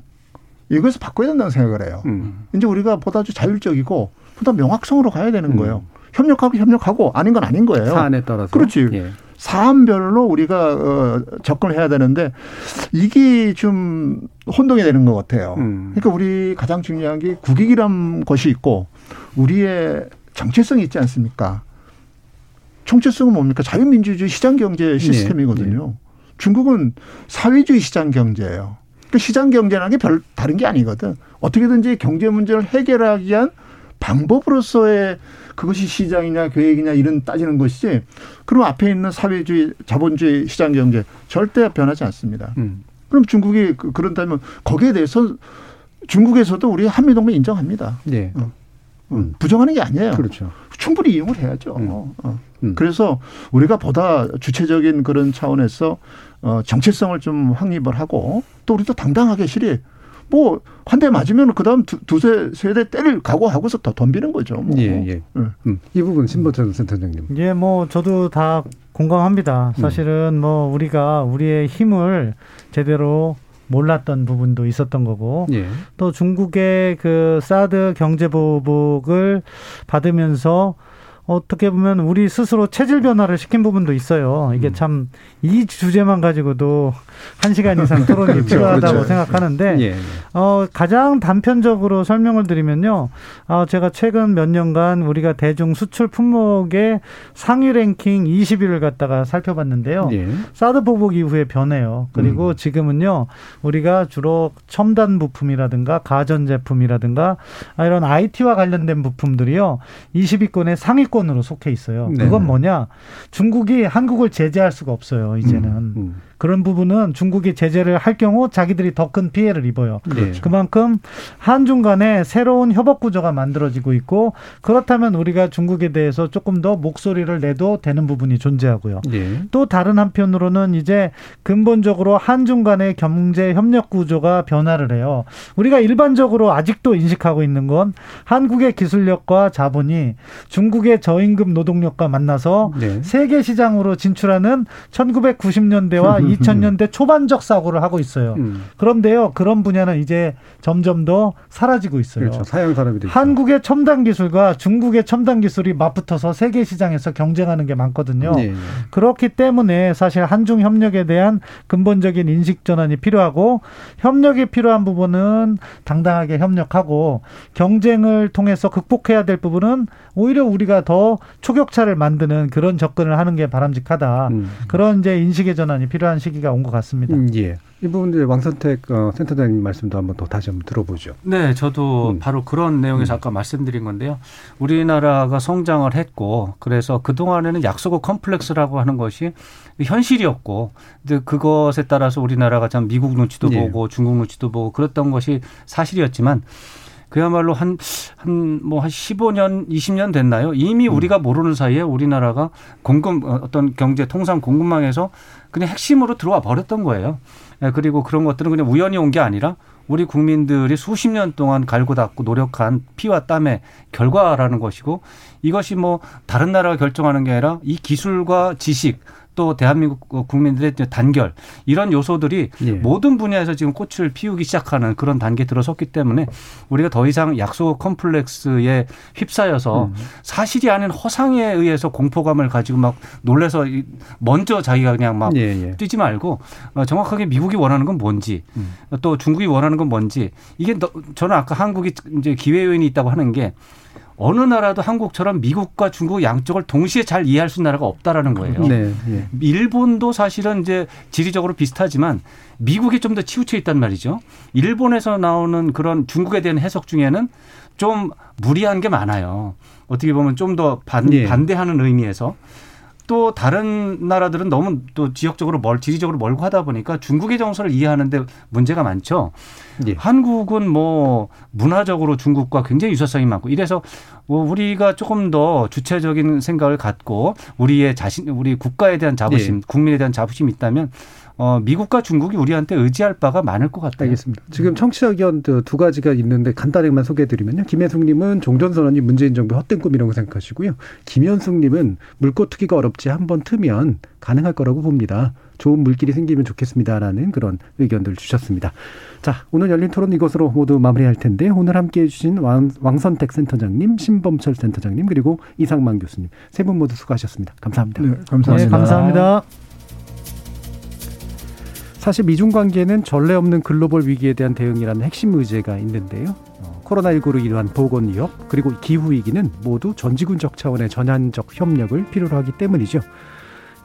이것을 바꿔야 된다고 생각을 해요. 음. 이제 우리가 보다 더 자율적이고 보다 명확성으로 가야 되는 음. 거예요. 협력하고 협력하고 아닌 건 아닌 거예요. 사안에 따라서. 그렇지. 예. 사안별로 우리가 어, 접근을 해야 되는데 이게 좀 혼동이 되는 것 같아요. 음. 그러니까 우리 가장 중요한 게 국익이란 것이 있고 우리의 정체성이 있지 않습니까? 정체성은 뭡니까? 자유민주주의 시장경제 시스템이거든요. 중국은 사회주의 시장경제예요. 그 시장 경제라는 게 별 다른 게 아니거든. 어떻게든지 경제 문제를 해결하기 위한 방법으로서의 그것이 시장이냐 계획이냐 이런 따지는 것이지 그럼 앞에 있는 사회주의 자본주의 시장 경제 절대 변하지 않습니다. 음. 그럼 중국이 그, 그런다면 거기에 대해서 중국에서도 우리 한미동맹 인정합니다. 네. 어. 음. 부정하는 게 아니에요. 그렇죠. 충분히 이용을 해야죠. 음. 어. 음. 그래서 우리가 보다 주체적인 그런 차원에서 어, 정체성을 좀 확립을 하고 또 우리도 당당하게 실이 뭐 한 대 맞으면 그다음 두, 두세 세대 때릴 각오하고서 더 덤비는 거죠. 뭐. 예, 예. 네. 음. 이 부분 신보철 센터장님. 예, 뭐 저도 다 공감합니다. 음. 사실은 뭐 우리가 우리의 힘을 제대로 몰랐던 부분도 있었던 거고 예. 또 중국의 그 사드 경제 보복을 받으면서 어떻게 보면 우리 스스로 체질 변화를 시킨 부분도 있어요. 이게 음. 참이 주제만 가지고도 한 시간 이상 토론이 그렇죠. 필요하다고 그렇죠. 생각하는데 예. 어, 가장 단편적으로 설명을 드리면요. 어, 제가 최근 몇 년간 우리가 대중 수출 품목의 상위 랭킹 20위를 갖다가 살펴봤는데요. 예. 사드 보복 이후에 변해요. 그리고 음. 지금은요. 우리가 주로 첨단 부품이라든가 가전 제품이라든가 이런 IT와 관련된 부품들이요. 20위권의 상위권으로 속해 있어요. 그건 네. 뭐냐? 중국이 한국을 제재할 수가 없어요. 이제는. 음. 음. 그런 부분은 중국이 제재를 할 경우 자기들이 더 큰 피해를 입어요. 그렇죠. 그만큼 한중 간에 새로운 협업 구조가 만들어지고 있고 그렇다면 우리가 중국에 대해서 조금 더 목소리를 내도 되는 부분이 존재하고요. 네. 또 다른 한편으로는 이제 근본적으로 한중 간의 경제 협력 구조가 변화를 해요. 우리가 일반적으로 아직도 인식하고 있는 건 한국의 기술력과 자본이 중국의 저임금 노동력과 만나서 네. 세계 시장으로 진출하는 1990년대와 2000년대 초반적 사고를 하고 있어요. 음. 그런데요, 그런 분야는 이제 점점 더 사라지고 있어요. 그렇죠. 사양 산업이 되죠. 한국의 첨단 기술과 중국의 첨단 기술이 맞붙어서 세계 시장에서 경쟁하는 게 많거든요. 네. 그렇기 때문에 사실 한중 협력에 대한 근본적인 인식 전환이 필요하고 협력이 필요한 부분은 당당하게 협력하고 경쟁을 통해서 극복해야 될 부분은 오히려 우리가 더 초격차를 만드는 그런 접근을 하는 게 바람직하다. 음. 그런 이제 인식의 전환이 필요한 시기가 온 것 같습니다. 음, 예. 이 부분들 왕선택 어, 센터장님 말씀도 한번 더 다시 한번 들어보죠. 네, 저도 음. 바로 그런 내용에서 음. 아까 말씀드린 건데요. 우리나라가 성장을 했고 그래서 그 동안에는 약속의 컴플렉스라고 하는 것이 현실이었고, 근데 그것에 따라서 우리나라가 참 미국 눈치도 예. 보고 중국 눈치도 보고 그랬던 것이 사실이었지만. 그야말로 한, 한, 뭐, 한 15년, 20년 됐나요? 이미 음. 우리가 모르는 사이에 우리나라가 공급, 어, 어떤 경제 통상 공급망에서 그냥 핵심으로 들어와 버렸던 거예요. 예, 그리고 그런 것들은 그냥 우연히 온 게 아니라 우리 국민들이 수십 년 동안 갈고 닦고 노력한 피와 땀의 결과라는 것이고 이것이 뭐 다른 나라가 결정하는 게 아니라 이 기술과 지식 또 대한민국 국민들의 단결 이런 요소들이 예. 모든 분야에서 지금 꽃을 피우기 시작하는 그런 단계에 들어섰기 때문에 우리가 더 이상 약속 컴플렉스에 휩싸여서 음. 사실이 아닌 허상에 의해서 공포감을 가지고 막 놀래서 먼저 자기가 그냥 막 예, 예. 뛰지 말고 어, 정확하게 미국이 원하는 건 뭔지 음. 또 중국이 원하는 건 뭔지 이게 저는 아까 한국이 이제 기회 요인이 있다고 하는 게 어느 나라도 한국처럼 미국과 중국 양쪽을 동시에 잘 이해할 수 있는 나라가 없다라는 거예요. 네, 네. 일본도 사실은 이제 지리적으로 비슷하지만 미국이 좀 더 치우쳐 있단 말이죠. 일본에서 나오는 그런 중국에 대한 해석 중에는 좀 무리한 게 많아요. 어떻게 보면 좀 더 반, 반대하는 의미에서 또 다른 나라들은 너무 또 지역적으로 멀 지리적으로 멀고 하다 보니까 중국의 정서를 이해하는데 문제가 많죠. 예. 한국은 뭐 문화적으로 중국과 굉장히 유사성이 많고 이래서 뭐 우리가 조금 더 주체적인 생각을 갖고 우리의 자신 우리 국가에 대한 자부심, 예. 국민에 대한 자부심이 있다면 어, 미국과 중국이 우리한테 의지할 바가 많을 것 같아요. 알겠습니다. 지금 청취자 의견 두 가지가 있는데 간단하게만 소개해드리면요. 김혜숙님은 종전선언이 문재인 정부의 헛된 꿈이라고 생각하시고요. 김현숙님은 물고 트기가 어렵지 한 번 트면 가능할 거라고 봅니다. 좋은 물길이 생기면 좋겠습니다라는 그런 의견들 주셨습니다. 자, 오늘 열린 토론 이것으로 모두 마무리할 텐데 오늘 함께 해주신 왕, 왕선택 센터장님, 신범철 센터장님 그리고 이상만 교수님 세 분 모두 수고하셨습니다. 감사합니다. 네, 감사합니다. 네, 감사합니다. 사실 미중 관계는 전례 없는 글로벌 위기에 대한 대응이라는 핵심 의제가 있는데요. 어, 코로나19로 인한 보건 위협 그리고 기후 위기는 모두 전지군적 차원의 전환적 협력을 필요로 하기 때문이죠.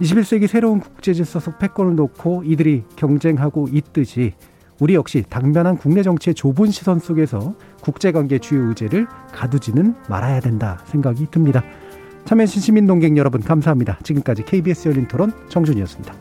21세기 새로운 국제 질서 속 패권을 놓고 이들이 경쟁하고 있듯이 우리 역시 당면한 국내 정치의 좁은 시선 속에서 국제관계 주요 의제를 가두지는 말아야 된다 생각이 듭니다. 참여해주신 시민 농객 여러분 감사합니다. 지금까지 KBS 열린 토론 정준이었습니다.